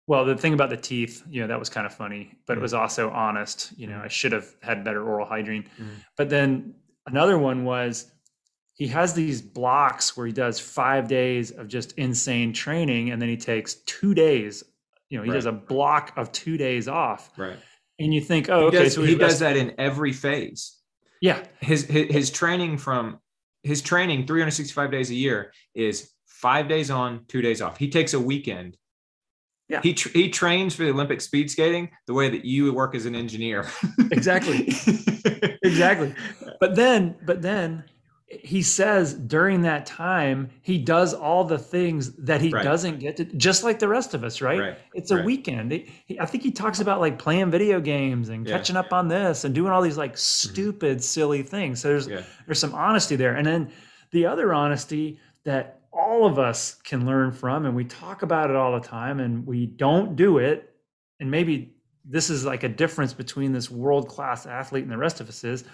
S2: well, the thing about the teeth, you know, that was kind of funny, but mm-hmm. it was also honest. You know, mm-hmm. I should have had better oral hygiene. Mm-hmm. But then another one was he has these blocks where he does five days of just insane training and then he takes two days. You know, he right. does a block of two days off.
S1: Right.
S2: And you think, oh,
S1: he
S2: okay.
S1: Does, so he does that in every phase.
S2: Yeah.
S1: His, his his training from his training 365 days a year is five days on, two days off. He takes a weekend
S2: yeah.
S1: He tr- he trains for the Olympic speed skating the way that you work as an engineer.
S2: exactly. exactly. But then but then he says during that time he does all the things that he right. doesn't get to just like the rest of us right,
S1: right.
S2: it's a
S1: right.
S2: weekend he, he, i think he talks about like playing video games and yeah. catching up on this and doing all these like mm-hmm. stupid mm-hmm. silly things so there's yeah. there's some honesty there and then the other honesty that all of us can learn from and we talk about it all the time and we don't do it and maybe this is like a difference between this world class athlete and the rest of us is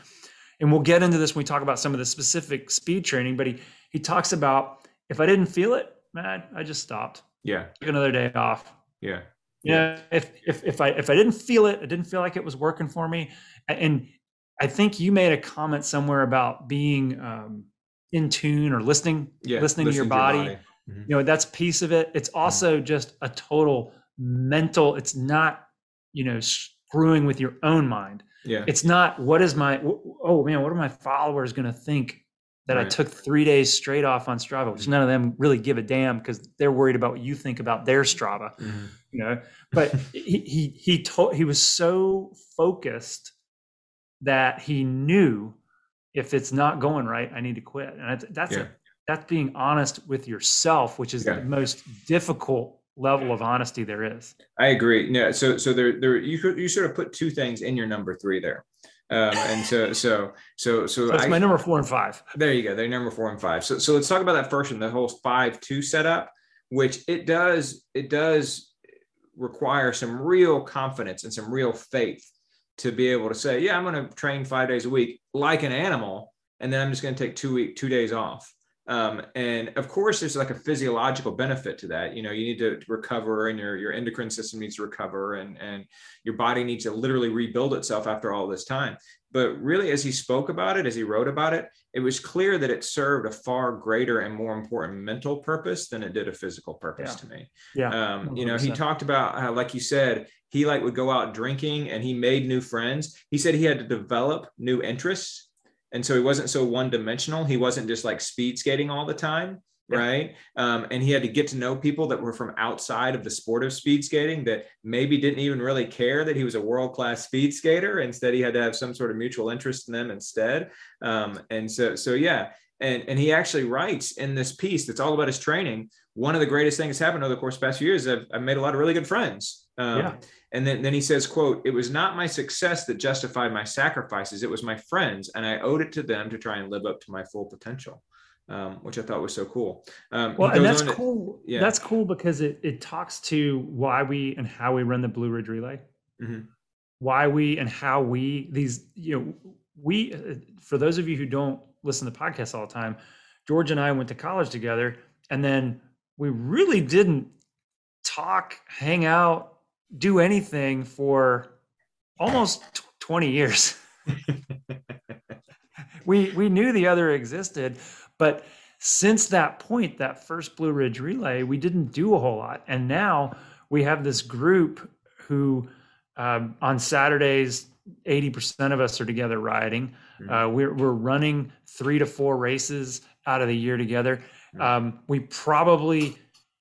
S2: and we'll get into this when we talk about some of the specific speed training but he he talks about if i didn't feel it man i just stopped
S1: yeah
S2: took another day off
S1: yeah
S2: yeah if if if i if i didn't feel it i didn't feel like it was working for me and i think you made a comment somewhere about being um in tune or listening yeah, listening, listening, to your body, your body. Mm-hmm. you know that's piece of it it's mm-hmm. also mm-hmm. just a total mental it's not you know screwing with your own mind
S1: yeah
S2: it's not what is my oh man what are my followers going to think that right. I took three days straight off on Strava, which none of them really give a damn because they're worried about what you think about their Strava, mm-hmm. you know. But he he he told he was so focused that he knew if it's not going right, I need to quit. And that's yeah. a, that's being honest with yourself, which is yeah. the most difficult level of honesty there is.
S1: I agree. Yeah. So so there there you could you sort of put two things in your number three there. Um, and so so so so
S2: that's my number four and five.
S1: There you go. They're number four and five. So so let's talk about that first one, the whole five two setup, which it does it does require some real confidence and some real faith to be able to say, yeah, I'm going to train five days a week like an animal, and then I'm just going to take two week two days off. Um, and of course, there's like a physiological benefit to that. You know, you need to recover, and your your endocrine system needs to recover, and and your body needs to literally rebuild itself after all this time. But really, as he spoke about it, as he wrote about it, it was clear that it served a far greater and more important mental purpose than it did a physical purpose
S2: yeah.
S1: to me.
S2: Yeah.
S1: Um, you know, he talked about how, like you said, he like would go out drinking and he made new friends. He said he had to develop new interests. And so he wasn't so one dimensional. He wasn't just like speed skating all the time yeah. right? Um, and he had to get to know people that were from outside of the sport of speed skating that maybe didn't even really care that he was a world class speed skater. Instead, he had to have some sort of mutual interest in them instead. Um, and so, so yeah. And, and he actually writes in this piece that's all about his training. One of the greatest things that's happened over the course of the past few years, I've, I've made a lot of really good friends. Um, yeah. And then, then he says, quote, it was not my success that justified my sacrifices. It was my friends. And I owed it to them to try and live up to my full potential um, which I thought was so cool. Um,
S2: well, and that's cool. Yeah. That's cool because it, it talks to why we and how we run the Blue Ridge Relay. Mm-hmm. Why we and how we these you know we uh, for those of you who don't listen to podcasts all the time, George and I went to college together, and then we really didn't talk, hang out, do anything for almost twenty years. we we knew the other existed but since that point, that first Blue Ridge Relay, we didn't do a whole lot. And now we have this group who um, on Saturdays, 80% of us are together riding. Mm-hmm. Uh, we're, we're running three to four races out of the year together. Mm-hmm. Um, we probably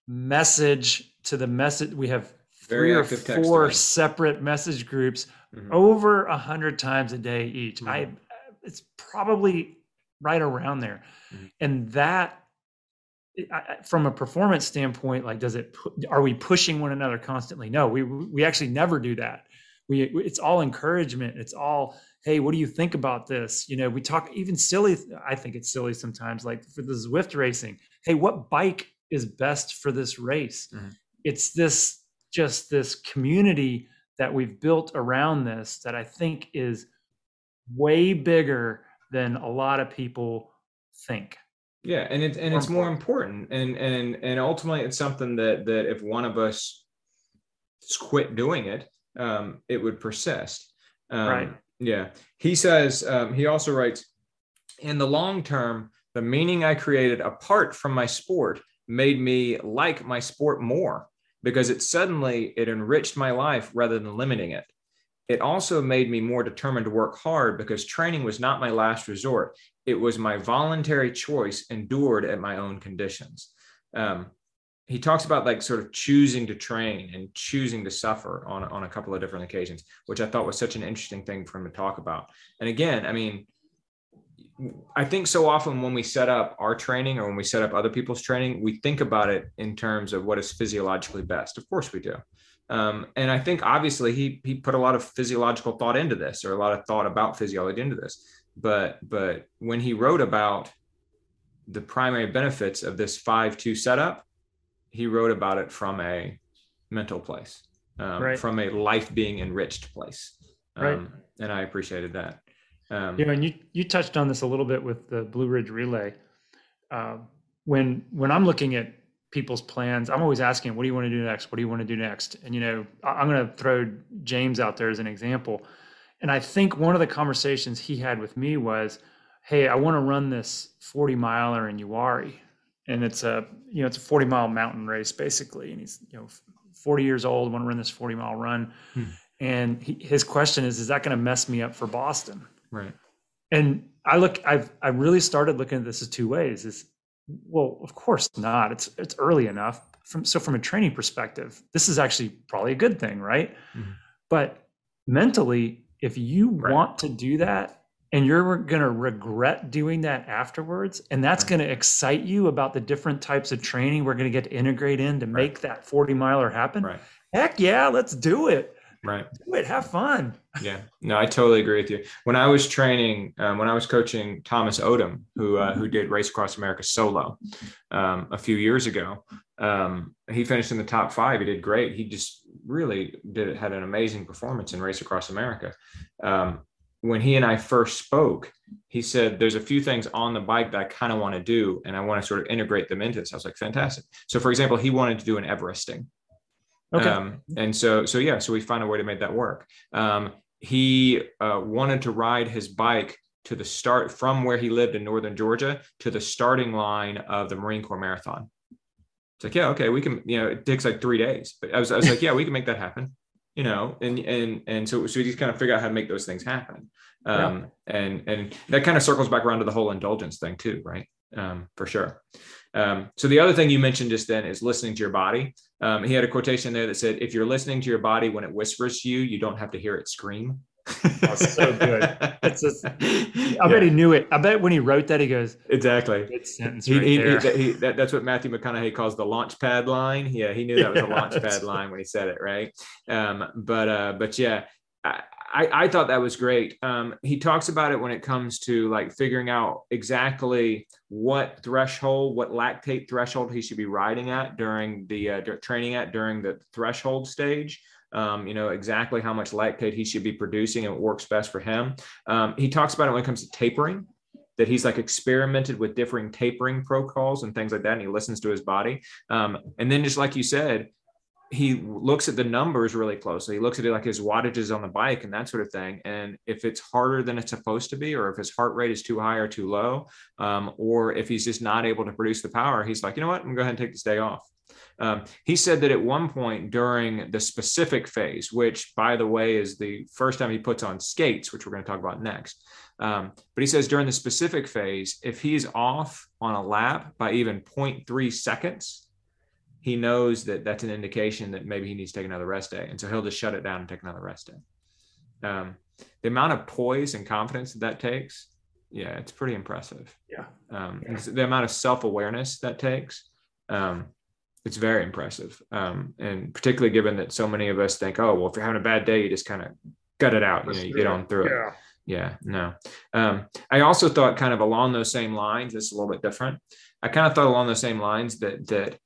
S2: message to the message, we have three or four separate message groups mm-hmm. over a hundred times a day each. Mm-hmm. I it's probably right around there, mm-hmm. and that I, from a performance standpoint, like does it are we pushing one another constantly? No, we we actually never do that. We it's all encouragement. It's all hey, what do you think about this? You know, we talk even silly. I think it's silly sometimes. Like for the Zwift racing, hey, what bike is best for this race? Mm-hmm. It's this just this community that we've built around this that I think is way bigger than a lot of people think.
S1: Yeah, and it's and it's more important, and and and ultimately, it's something that that if one of us quit doing it, um, it would persist. Um, right. Yeah. He says um, he also writes, in the long term, the meaning I created apart from my sport made me like my sport more because it suddenly it enriched my life rather than limiting it. It also made me more determined to work hard because training was not my last resort. It was my voluntary choice endured at my own conditions. Um, he talks about like sort of choosing to train and choosing to suffer on, on a couple of different occasions which i thought was such an interesting thing for him to talk about. And again i mean I think so often when we set up our training or when we set up other people's training, we think about it in terms of what is physiologically best. Of course we do. Um, and I think obviously he he put a lot of physiological thought into this or a lot of thought about physiology into this. But but when he wrote about the primary benefits of this 5-2 setup, he wrote about it from a mental place, um, right. from a life being enriched place. Um, right. And I appreciated that.
S2: Um, you know, and you you touched on this a little bit with the Blue Ridge Relay. Uh, when when I'm looking at people's plans, I'm always asking, "What do you want to do next? What do you want to do next?" And you know, I'm going to throw James out there as an example. And I think one of the conversations he had with me was, "Hey, I want to run this 40 miler in Uwharrie, and it's a you know it's a 40 mile mountain race basically, and he's you know 40 years old, want to run this 40 mile run." Hmm. And he, his question is, is that going to mess me up for Boston?
S1: Right.
S2: And I look, I've I really started looking at this as two ways. Is well, of course not. It's it's early enough. From so from a training perspective, this is actually probably a good thing, right? Mm-hmm. But mentally, if you right. want to do that and you're going to regret doing that afterwards and that's right. going to excite you about the different types of training we're going to get to integrate in to right. make that 40 miler happen heck yeah let's do it
S1: Right.
S2: Do it. Have fun.
S1: Yeah. No, I totally agree with you. When I was training, um, when I was coaching Thomas Odom, who uh, who did Race Across America solo um, a few years ago, um, he finished in the top five. He did great. He just really did had an amazing performance in Race Across America. Um, when he and I first spoke, he said, There's a few things on the bike that I kind of want to do, and I want to sort of integrate them into this. I was like, Fantastic. So, for example, he wanted to do an Everesting. Okay. Um, and so, so yeah, so we found a way to make that work. Um, he uh, wanted to ride his bike to the start from where he lived in northern Georgia to the starting line of the Marine Corps Marathon. It's like, yeah, okay, we can. You know, it takes like three days, but I was, I was like, yeah, we can make that happen. You know, and and and so so we just kind of figure out how to make those things happen. Um, yeah. and and that kind of circles back around to the whole indulgence thing too, right? Um, for sure. Um, so the other thing you mentioned just then is listening to your body. Um, he had a quotation there that said, "If you're listening to your body when it whispers to you, you don't have to hear it scream."
S2: That's so good. It's just, I yeah. bet he knew it. I bet when he wrote that, he goes,
S1: "Exactly." Good sentence right he, there. He, he, that, that's what Matthew McConaughey calls the launch pad line. Yeah, he knew that was a launch pad line when he said it, right? Um, but uh, but yeah, I, I thought that was great. Um, he talks about it when it comes to like figuring out exactly what threshold, what lactate threshold he should be riding at during the uh, training at during the threshold stage. Um, you know exactly how much lactate he should be producing and what works best for him. Um, he talks about it when it comes to tapering that he's like experimented with differing tapering protocols and things like that and he listens to his body um, and then just like you said he looks at the numbers really closely. He looks at it like his wattages on the bike and that sort of thing. And if it's harder than it's supposed to be, or if his heart rate is too high or too low, um, or if he's just not able to produce the power, he's like, you know what, I'm gonna go ahead and take this day off. Um, he said that at one point during the specific phase, which by the way is the first time he puts on skates, which we're going to talk about next. Um, but he says during the specific phase, if he's off on a lap by even 0.3 seconds, he knows that that's an indication that maybe he needs to take another rest day. And so he'll just shut it down and take another rest day. um, the amount of poise and confidence that that takes, yeah, it's pretty impressive.
S2: Yeah.
S1: Um, the amount of self awareness that takes, um, it's very impressive. Um, and particularly given that so many of us think, oh, well, if you're having a bad day, you just kind of gut it out. You know, you get on through
S2: yeah.
S1: it. Yeah, no. Um, I also thought kind of along those same lines. It's a little bit different. I kind of thought along those same lines that that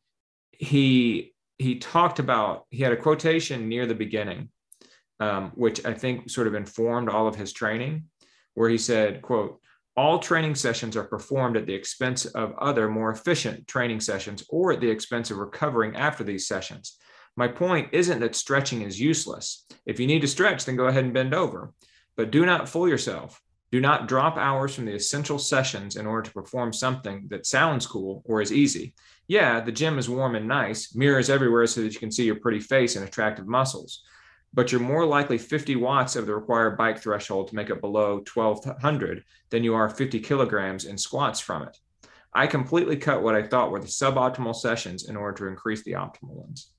S1: he he talked about. He had a quotation near the beginning, um, which I think sort of informed all of his training, where he said, "quote all training sessions are performed at the expense of other more efficient training sessions or at the expense of recovering after these sessions. My point isn't that stretching is useless. If you need to stretch, then go ahead and bend over. But do not fool yourself. Do not drop hours from the essential sessions in order to perform something that sounds cool or is easy. Yeah, the gym is warm and nice, mirrors everywhere so that you can see your pretty face and attractive muscles but you're more likely 50 watts of the required bike threshold to make it below 1200 than you are 50 kilograms in squats from it. I completely cut what I thought were the suboptimal sessions in order to increase the optimal ones.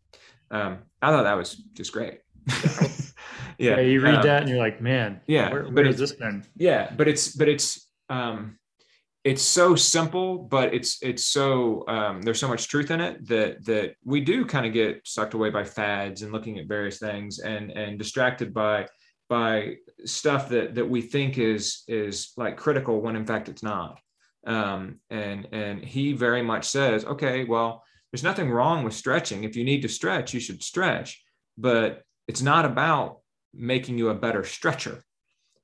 S1: Um, I thought that was just great.
S2: yeah. yeah. you read um, that and you're like, man,
S1: yeah,
S2: where, where has this been?
S1: Yeah, but it's but it's um, it's so simple, but it's it's so um, there's so much truth in it that that we do kind of get sucked away by fads and looking at various things and and distracted by by stuff that that we think is is like critical when in fact it's not. Um, and and he very much says, okay, well, there's nothing wrong with stretching. If you need to stretch, you should stretch, but it's not about making you a better stretcher.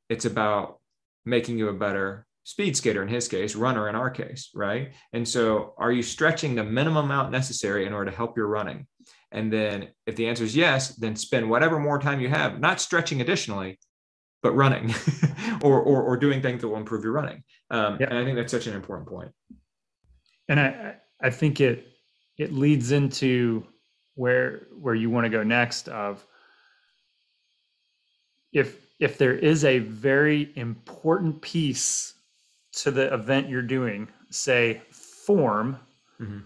S1: It's about making you a better speed skater in his case, runner in our case, right? And so are you stretching the minimum amount necessary in order to help your running? And then if the answer is yes, then spend whatever more time you have, not stretching additionally, but running or, or, or, doing things that will improve your running. Um, And I think that's such an important point.
S2: And I, I think it, it leads into where, where you want to go next of if, if there is a very important piece to the event you're doing say form mm-hmm.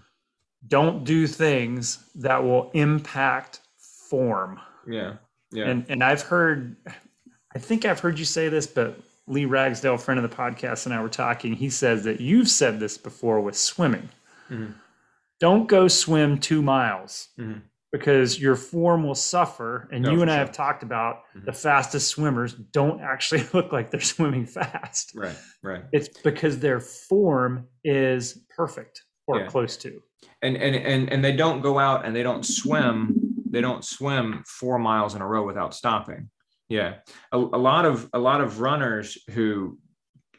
S2: don't do things that will impact form.
S1: Yeah yeah.
S2: And and i've heard i think i've heard you say this but lee ragsdale friend of the podcast and i were talking. He says that you've said this before with swimming. Mm-hmm. don't go swim two miles. Mm-hmm because your form will suffer. And no, you and I sure. have talked about mm-hmm. the fastest swimmers don't actually look like they're swimming fast.
S1: Right, right.
S2: It's because their form is perfect or yeah. close to.
S1: And and and and they don't go out and they don't swim. They don't swim four miles in a row without stopping. Yeah, a, a lot of a lot of runners who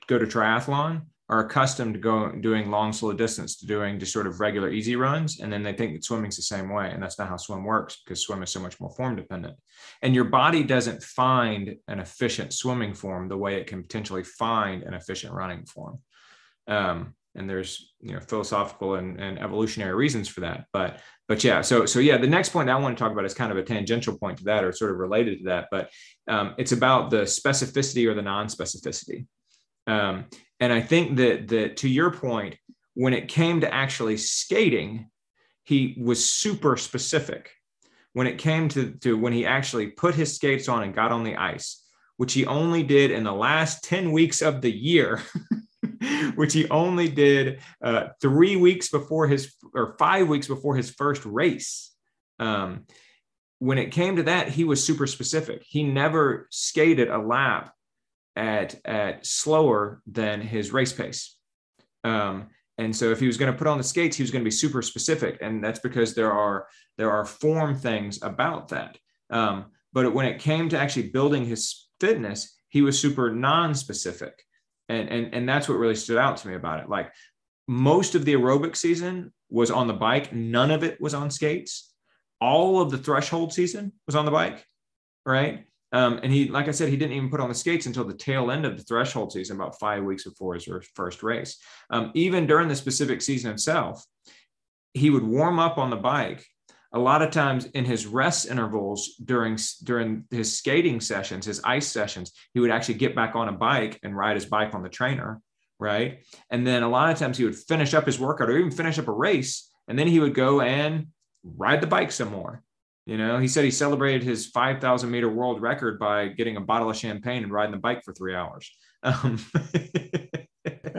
S1: go to triathlon are accustomed to going doing long slow distance to doing just sort of regular easy runs and then they think that swimming's the same way and that's not how swim works because swim is so much more form dependent. And your body doesn't find an efficient swimming form the way it can potentially find an efficient running form. Um, and there's you know philosophical and, and evolutionary reasons for that but but yeah so so yeah the next point i want to talk about is kind of a tangential point to that or sort of related to that but um, it's about the specificity or the non-specificity. Um, and I think that that to your point, when it came to actually skating, he was super specific. When it came to, to when he actually put his skates on and got on the ice, which he only did in the last 10 weeks of the year, which he only did uh, three weeks before his or five weeks before his first race. Um, when it came to that, he was super specific. He never skated a lap at at slower than his race pace. Um, and so if he was going to put on the skates, he was going to be super specific, and that's because there are there are form things about that. Um, but when it came to actually building his fitness, he was super non-specific, and and and that's what really stood out to me about it. Like most of the aerobic season was on the bike, none of it was on skates. All of the threshold season was on the bike, right? Um, and he, like I said, he didn't even put on the skates until the tail end of the threshold season, about five weeks before his first race. Um, even during the specific season itself, he would warm up on the bike. A lot of times in his rest intervals during during his skating sessions, his ice sessions, he would actually get back on a bike and ride his bike on the trainer, right? And then a lot of times he would finish up his workout or even finish up a race, and then he would go and ride the bike some more You know, he said he celebrated his 5,000 meter world record by getting a bottle of champagne and riding the bike for three hours. Um,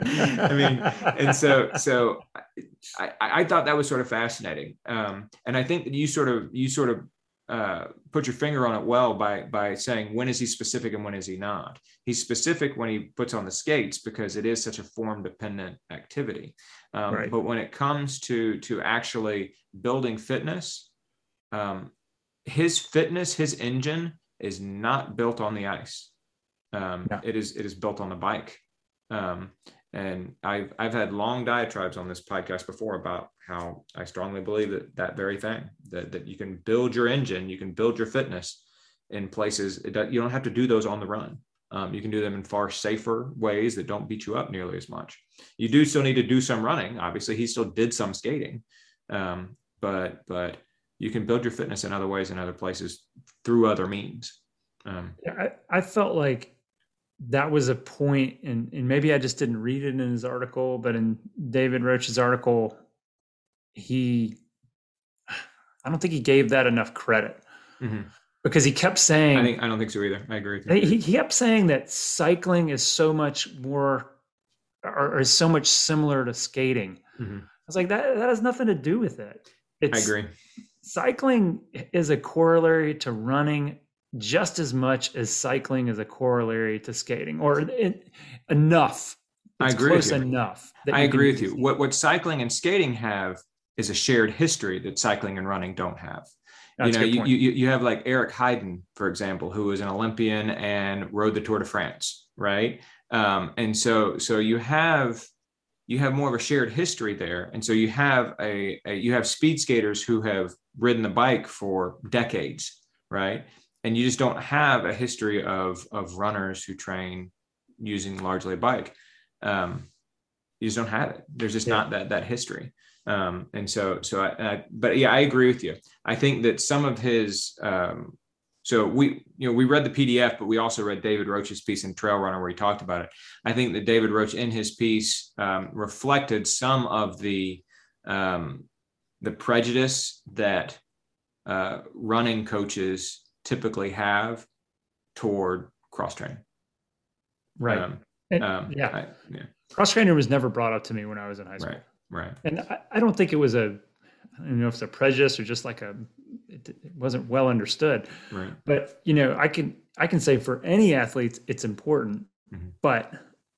S1: I mean, and so so I, I thought that was sort of fascinating, um, and I think that you sort of you sort of uh, put your finger on it well by by saying when is he specific and when is he not. He's specific when he puts on the skates because it is such a form dependent activity. Um, right. But when it comes to to actually building fitness, um, his fitness, his engine is not built on the ice. Um, yeah. It is it is built on the bike. Um, and I've I've had long diatribes on this podcast before about how I strongly believe that that very thing that that you can build your engine, you can build your fitness in places that you don't have to do those on the run. Um, you can do them in far safer ways that don't beat you up nearly as much. You do still need to do some running. Obviously, he still did some skating, um, but but you can build your fitness in other ways in other places through other means.
S2: Um, yeah, I, I felt like that was a point and, and maybe i just didn't read it in his article but in david roche's article he i don't think he gave that enough credit mm-hmm. because he kept saying
S1: i think i don't think so either i agree
S2: he, he kept saying that cycling is so much more or, or is so much similar to skating mm-hmm. i was like that that has nothing to do with it
S1: it's, i agree
S2: cycling is a corollary to running just as much as cycling is a corollary to skating, or it, enough.
S1: It's I agree
S2: close
S1: with
S2: you. enough.
S1: I agree with you. What what cycling and skating have is a shared history that cycling and running don't have. That's you know, you, you, you have like Eric Heiden, for example, who was an Olympian and rode the Tour de France, right? Um, and so so you have you have more of a shared history there, and so you have a, a you have speed skaters who have ridden the bike for decades, right? and you just don't have a history of of runners who train using largely a bike. Um, you just don't have it. There's just yeah. not that that history. Um, and so so I, I, but yeah i agree with you. I think that some of his um, so we you know we read the pdf but we also read david roche's piece in trail runner where he talked about it. I think that david roach in his piece um, reflected some of the um, the prejudice that uh, running coaches typically have toward cross training.
S2: Right. Um, and, um, yeah. I, yeah. Cross training was never brought up to me when I was in high school.
S1: Right. Right.
S2: And I, I don't think it was a, I don't know if it's a prejudice or just like a, it, it wasn't well understood.
S1: Right.
S2: But you know, I can I can say for any athletes it's important, mm-hmm. but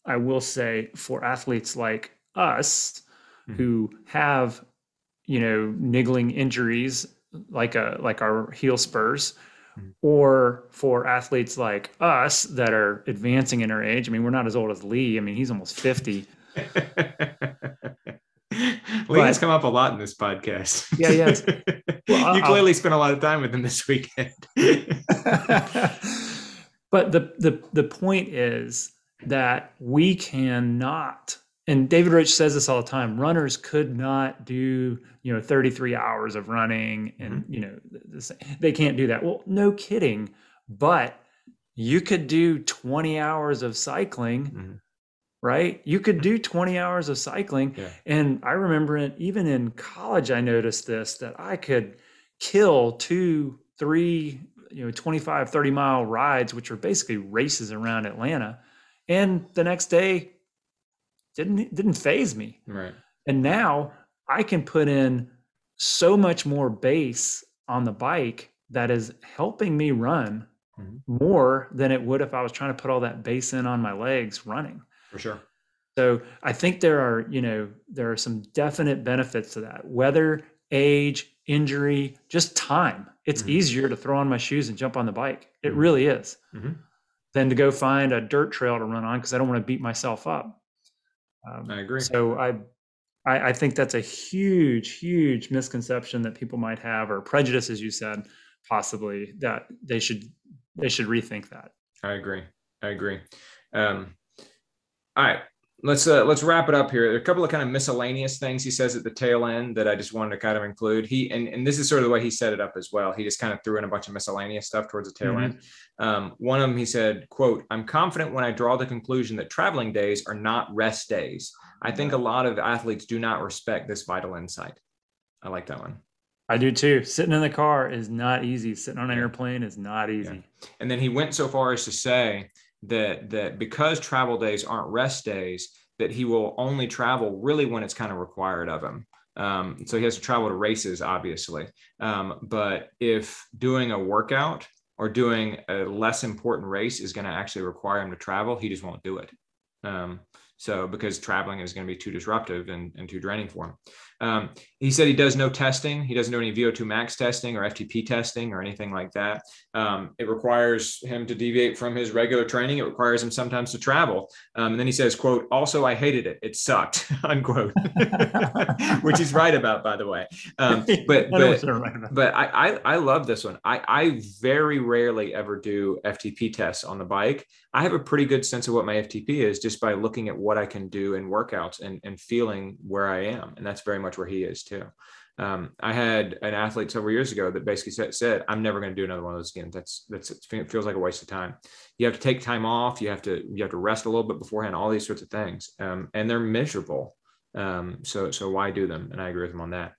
S2: I will say for athletes like us mm-hmm. who have, you know, niggling injuries like a like our heel spurs, Hmm. or for athletes like us that are advancing in our age. I mean, we're not as old as Lee. I mean, he's almost 50.
S1: Lee has come up a lot in this podcast.
S2: Yeah, yes.
S1: Well, you clearly I'll, spent a lot of time with him this weekend.
S2: but the the the point is that we cannot and David Roche says this all the time. Runners could not do, you know, 33 hours of running, and mm-hmm. you know, they can't do that. Well, no kidding. But you could do 20 hours of cycling, mm-hmm. right? You could do 20 hours of cycling, yeah. and I remember it even in college. I noticed this that I could kill two, three, you know, 25, 30 mile rides, which are basically races around Atlanta, and the next day didn't didn't faze me.
S1: Right.
S2: And now I can put in so much more base on the bike that is helping me run mm-hmm. more than it would if I was trying to put all that base in on my legs running.
S1: For sure.
S2: So I think there are, you know, there are some definite benefits to that. Weather, age, injury, just time. It's mm-hmm. easier to throw on my shoes and jump on the bike. It mm-hmm. really is. Mm-hmm. Than to go find a dirt trail to run on because I don't want to beat myself up.
S1: Um, I agree.
S2: So I, I, I think that's a huge, huge misconception that people might have, or prejudice, as you said, possibly that they should they should rethink that.
S1: I agree. I agree. Um, all right, let's uh, let's wrap it up here. There are a couple of kind of miscellaneous things he says at the tail end that I just wanted to kind of include. He and, and this is sort of the way he set it up as well. He just kind of threw in a bunch of miscellaneous stuff towards the tail mm-hmm. end. Um, one of them he said, "quote I'm confident when I draw the conclusion that traveling days are not rest days. I think a lot of athletes do not respect this vital insight." I like that one.
S2: I do too. Sitting in the car is not easy. Sitting on an airplane is not easy.
S1: Yeah. And then he went so far as to say that that because travel days aren't rest days, that he will only travel really when it's kind of required of him. Um, so he has to travel to races, obviously. Um, but if doing a workout or doing a less important race is going to actually require him to travel, he just won't do it. Um, so because traveling is going to be too disruptive and, and too draining for him. Um, he said he does no testing. He doesn't do any VO2 max testing or FTP testing or anything like that. Um, it requires him to deviate from his regular training. It requires him sometimes to travel. Um, and then he says, quote, also, I hated it. It sucked, unquote, which he's right about, by the way. Um, but, but, but I, I, I love this one. I, I very rarely ever do FTP tests on the bike. I have a pretty good sense of what my FTP is just by looking at what I can do in workouts and, and feeling where I am. And that's very much where he is too. Um, I had an athlete several years ago that basically said, said I'm never going to do another one of those again. That's, that's, it feels like a waste of time. You have to take time off. You have to, you have to rest a little bit beforehand, all these sorts of things. Um, and they're miserable. Um, so, so why do them? And I agree with him on that.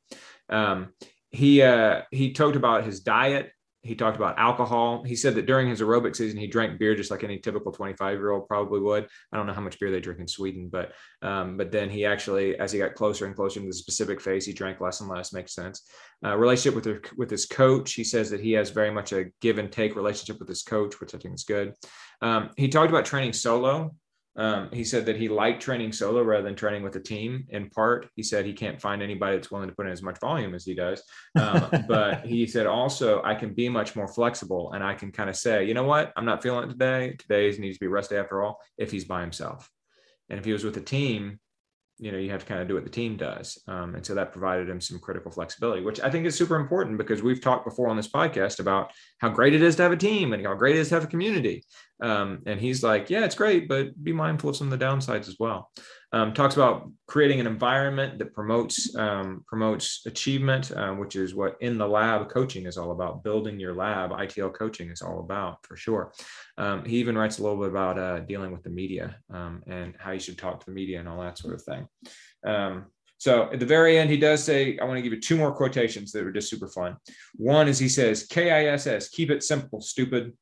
S1: Um, he, uh, he talked about his diet he talked about alcohol. He said that during his aerobic season, he drank beer just like any typical 25 year old probably would. I don't know how much beer they drink in Sweden, but um, but then he actually, as he got closer and closer to the specific phase, he drank less and less. Makes sense. Uh, relationship with her, with his coach, he says that he has very much a give and take relationship with his coach, which I think is good. Um, he talked about training solo. Um, he said that he liked training solo rather than training with a team. In part, he said he can't find anybody that's willing to put in as much volume as he does. Um, but he said also, I can be much more flexible and I can kind of say, you know what, I'm not feeling it today. Today needs to be rest day after all. If he's by himself, and if he was with a team, you know you have to kind of do what the team does um, and so that provided him some critical flexibility which i think is super important because we've talked before on this podcast about how great it is to have a team and how great it is to have a community um, and he's like yeah it's great but be mindful of some of the downsides as well um, talks about creating an environment that promotes um, promotes achievement, uh, which is what in the lab coaching is all about. Building your lab, ITL coaching is all about for sure. Um, he even writes a little bit about uh, dealing with the media um, and how you should talk to the media and all that sort of thing. Um, so at the very end, he does say, I want to give you two more quotations that are just super fun. One is he says, KISS, keep it simple, stupid.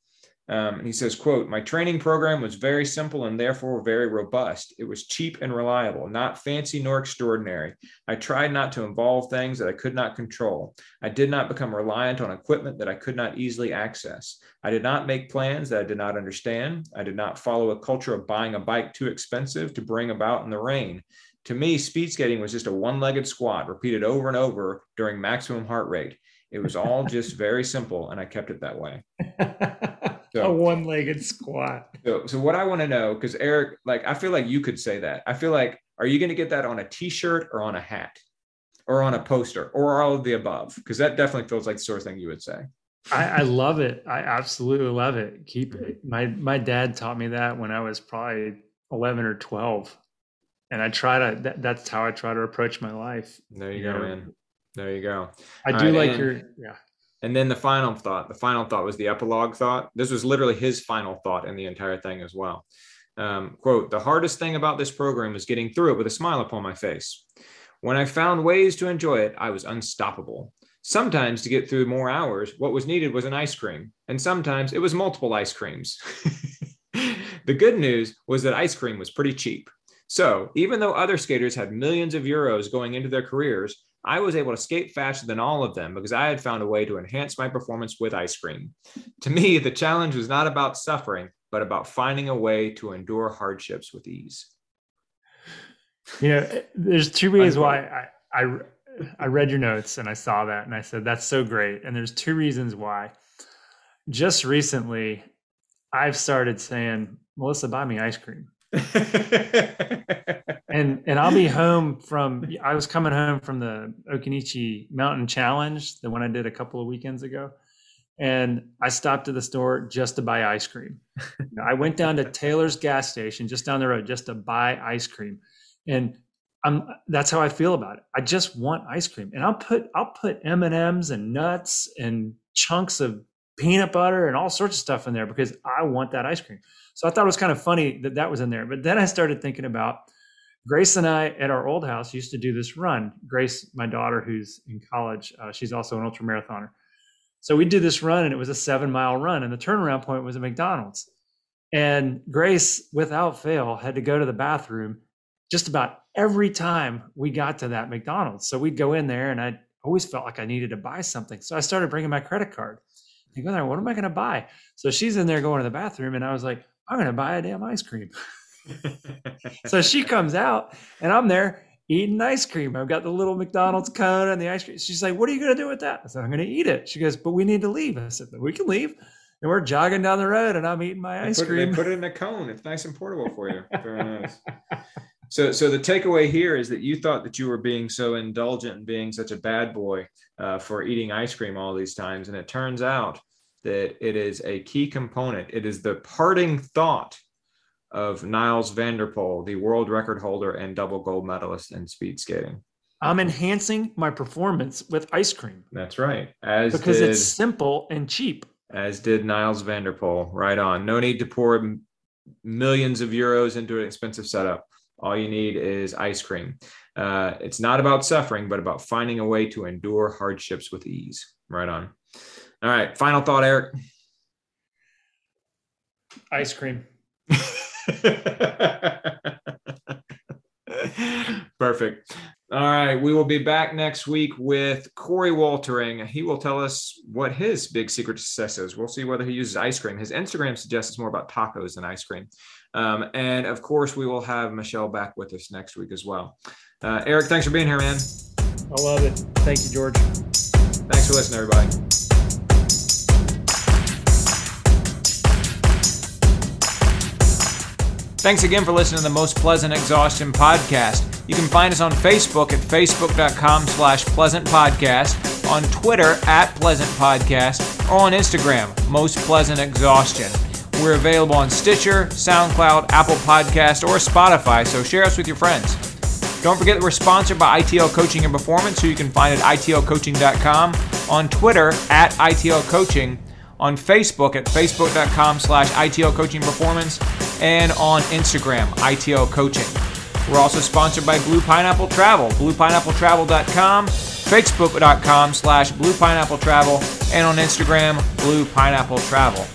S1: Um, and he says, quote, my training program was very simple and therefore very robust. It was cheap and reliable, not fancy nor extraordinary. I tried not to involve things that I could not control. I did not become reliant on equipment that I could not easily access. I did not make plans that I did not understand. I did not follow a culture of buying a bike too expensive to bring about in the rain. To me, speed skating was just a one legged squat repeated over and over during maximum heart rate. It was all just very simple, and I kept it that way.
S2: So, a one-legged squat.
S1: So, so what I want to know, because Eric, like, I feel like you could say that. I feel like, are you going to get that on a T-shirt or on a hat, or on a poster, or all of the above? Because that definitely feels like the sort of thing you would say.
S2: I, I love it. I absolutely love it. Keep it. My my dad taught me that when I was probably eleven or twelve, and I try to. That, that's how I try to approach my life.
S1: There you, you go, know? man. There you go.
S2: I do right, like your yeah.
S1: And then the final thought, the final thought was the epilogue thought. This was literally his final thought in the entire thing as well. Um, quote, the hardest thing about this program was getting through it with a smile upon my face. When I found ways to enjoy it, I was unstoppable. Sometimes to get through more hours, what was needed was an ice cream, and sometimes it was multiple ice creams. the good news was that ice cream was pretty cheap. So, even though other skaters had millions of euros going into their careers, I was able to skate faster than all of them because I had found a way to enhance my performance with ice cream. To me, the challenge was not about suffering, but about finding a way to endure hardships with ease.
S2: You know, there's two reasons why I, I, I read your notes and I saw that and I said, that's so great. And there's two reasons why. Just recently, I've started saying, Melissa, buy me ice cream. and and I'll be home from I was coming home from the Okinichi Mountain Challenge, the one I did a couple of weekends ago. And I stopped at the store just to buy ice cream. I went down to Taylor's gas station just down the road just to buy ice cream. And I'm that's how I feel about it. I just want ice cream. And I'll put I'll put M&Ms and nuts and chunks of peanut butter and all sorts of stuff in there because I want that ice cream. So I thought it was kind of funny that that was in there. But then I started thinking about Grace and I at our old house used to do this run. Grace, my daughter, who's in college, uh, she's also an ultra marathoner. So we did this run, and it was a seven mile run, and the turnaround point was a McDonald's. And Grace, without fail, had to go to the bathroom just about every time we got to that McDonald's. So we'd go in there, and I always felt like I needed to buy something. So I started bringing my credit card. I go there, what am I going to buy? So she's in there going to the bathroom, and I was like, I'm going to buy a damn ice cream. so she comes out, and I'm there eating ice cream. I've got the little McDonald's cone and the ice cream. She's like, What are you going to do with that? I said, I'm going to eat it. She goes, But we need to leave. I said, We can leave. And we're jogging down the road, and I'm eating my ice
S1: put,
S2: cream.
S1: They put it in a cone. It's nice and portable for you. Very nice. So, so the takeaway here is that you thought that you were being so indulgent and being such a bad boy uh, for eating ice cream all these times, and it turns out that it is a key component. It is the parting thought of Nils van der Poel, the world record holder and double gold medalist in speed skating.
S2: I'm enhancing my performance with ice cream.
S1: That's right. As
S2: because
S1: did,
S2: it's simple and cheap.
S1: As did Nils van der Poel. Right on. No need to pour millions of euros into an expensive setup. All you need is ice cream. Uh, it's not about suffering, but about finding a way to endure hardships with ease. Right on. All right. Final thought, Eric.
S2: Ice cream.
S1: Perfect. All right. We will be back next week with Corey Waltering. He will tell us what his big secret success is. We'll see whether he uses ice cream. His Instagram suggests it's more about tacos than ice cream. Um, and of course, we will have Michelle back with us next week as well. Uh, Eric, thanks for being here, man.
S2: I love it. Thank you, George.
S1: Thanks for listening, everybody. Thanks again for listening to the Most Pleasant Exhaustion podcast. You can find us on Facebook at facebook.com slash pleasant podcast, on Twitter at pleasant podcast, or on Instagram, Most Pleasant Exhaustion. We're available on Stitcher, SoundCloud, Apple Podcast, or Spotify, so share us with your friends. Don't forget that we're sponsored by ITL Coaching and Performance, who you can find at itlcoaching.com, on Twitter at ITL Coaching, on Facebook at facebook.com slash ITL Coaching Performance, and on Instagram, ITL Coaching. We're also sponsored by Blue Pineapple Travel, bluepineappletravel.com, facebook.com slash bluepineappletravel, and on Instagram, Blue Pineapple Travel.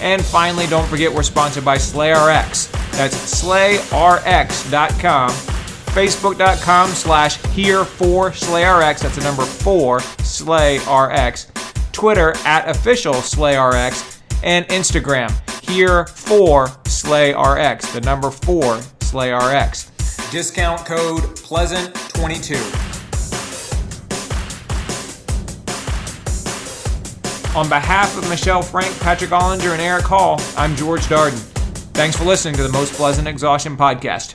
S1: And finally, don't forget we're sponsored by SlayRx. That's slayrx.com, facebook.com slash here for SlayRx. That's the number four, SlayRx. Twitter at official SlayRx, and Instagram here for SlayRx, the number four SlayRx. Discount code Pleasant22. On behalf of Michelle Frank, Patrick Ollinger, and Eric Hall, I'm George Darden. Thanks for listening to the Most Pleasant Exhaustion Podcast.